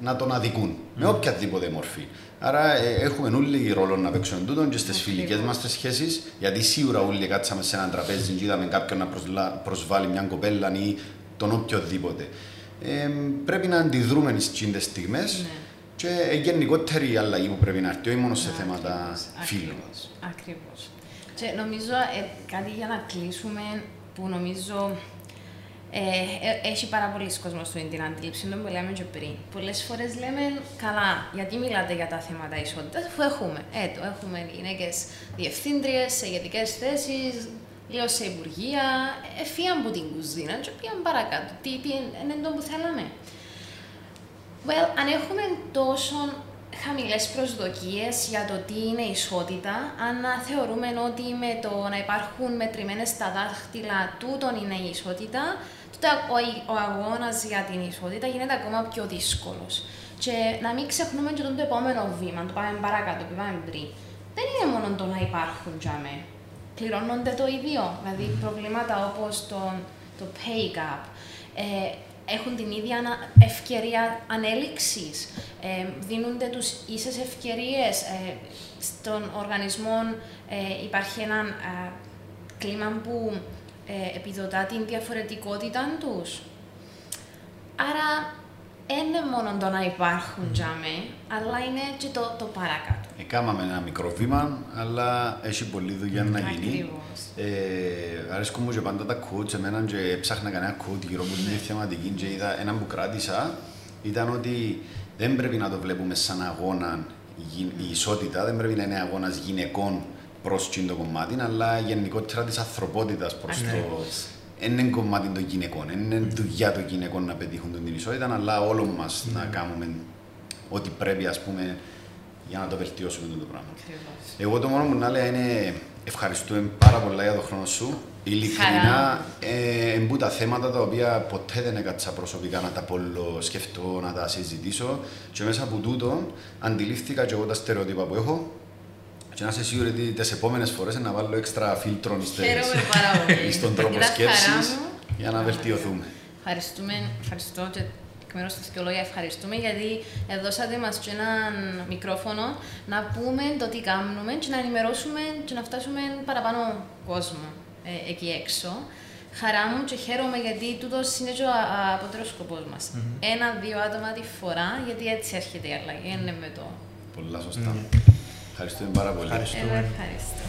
να τον αδικούν mm. με οποιαδήποτε μορφή. Άρα ε, έχουμε όλοι ρόλο να παίξουμε τούτον και στις φιλικές μας σχέσεις, γιατί σίγουρα όλοι κάτσαμε σε ένα τραπέζι και είδαμε κάποιον να προσβάλλει μια κοπέλα ή τον οποιοδήποτε. Ε, πρέπει να αντιδρούμε στις στιγμές. Ναι και γενικότερη αλλαγή που πρέπει να έρθει, όχι μόνο σε θέματα φίλων. Ακριβώς. Και νομίζω ε, κάτι για να κλείσουμε που νομίζω ε, ε, έχει πάρα πολλοί κόσμος στην την αντίληψη των που λέμε και πριν. Πολλές φορές λέμε, καλά, γιατί μιλάτε για τα θέματα ισότητας, αφού έχουμε. Ε, το έχουμε γυναίκες διευθύντριες σε ηγετικέ θέσεις, λίγο σε υπουργεία, εφίαν από την κουζίνα, και πήγαν παρακάτω. Τι, τι είναι το που θέλαμε. Well, αν έχουμε τόσο χαμηλές προσδοκίες για το τι είναι ισότητα, αν θεωρούμε ότι με το να υπάρχουν μετρημένες στα δάχτυλα τούτον είναι η ισότητα, τότε ο, ο αγώνας για την ισότητα γίνεται ακόμα πιο δύσκολος. Και να μην ξεχνούμε και το επόμενο βήμα, το πάμε παρακάτω, που είπαμε πριν. Δεν είναι μόνο το να υπάρχουν για με. Πληρώνονται το ίδιο. Δηλαδή προβλήματα όπως το, το pay gap. Ε, έχουν την ίδια ευκαιρία ανέλυξης, ε, δίνονται τους ίσες ευκαιρίες. Ε, στον οργανισμό ε, υπάρχει ένα ε, κλίμα που ε, επιδοτά την διαφορετικότητα τους. Άρα, είναι μόνο το να υπάρχουν τζάμε, αλλά είναι και το, το παρακάτω. Έκαναμε ένα μικρό βήμα, αλλά έχει πολλή δουλειά να γίνει. Ε, αρέσκουν μου και πάντα τα coach, εμένα και ψάχνα κανένα coach γύρω από την ναι. θεματική και είδα ένα που κράτησα, ήταν ότι δεν πρέπει να το βλέπουμε σαν αγώνα η ισότητα, δεν πρέπει να είναι αγώνας γυναικών προς το κομμάτι, αλλά γενικότερα της ανθρωπότητας προς το. είναι κομμάτι των γυναικών. Είναι δουλειά των γυναικών να πετύχουν την ισότητα, αλλά όλων μας να κάνουμε ό,τι πρέπει, ας πούμε, για να το βελτιώσουμε το πράγμα. Εγώ το μόνο που να λέω είναι ευχαριστούμε πάρα πολλά για τον χρόνο σου. Ειλικρινά, ε, τα θέματα τα οποία ποτέ δεν έκατσα προσωπικά να τα πολλο σκεφτώ, να τα συζητήσω. Και μέσα από τούτο αντιλήφθηκα και εγώ τα στερεότυπα που έχω και να είσαι σίγουρη ότι τις επόμενες φορές να βάλω έξτρα φίλτρο στον τρόπο σκέψης για να βελτιωθούμε. Ευχαριστούμε, ευχαριστώ και εκ μέρους σας και λόγια ευχαριστούμε γιατί δώσατε μας και έναν μικρόφωνο να πούμε το τι κάνουμε και να ενημερώσουμε και να φτάσουμε παραπάνω κόσμο ε, εκεί έξω. Χαρά μου και χαίρομαι γιατί τούτος είναι και ο απότερος σκοπός μας. Mm-hmm. Ένα-δύο άτομα τη φορά, γιατί έτσι έρχεται η αλλαγή, είναι με το... Πολλά σωστά. Mm-hmm. Ευχαριστούμε πάρα πολύ. Ευχαριστούμε. Ευχαριστώ.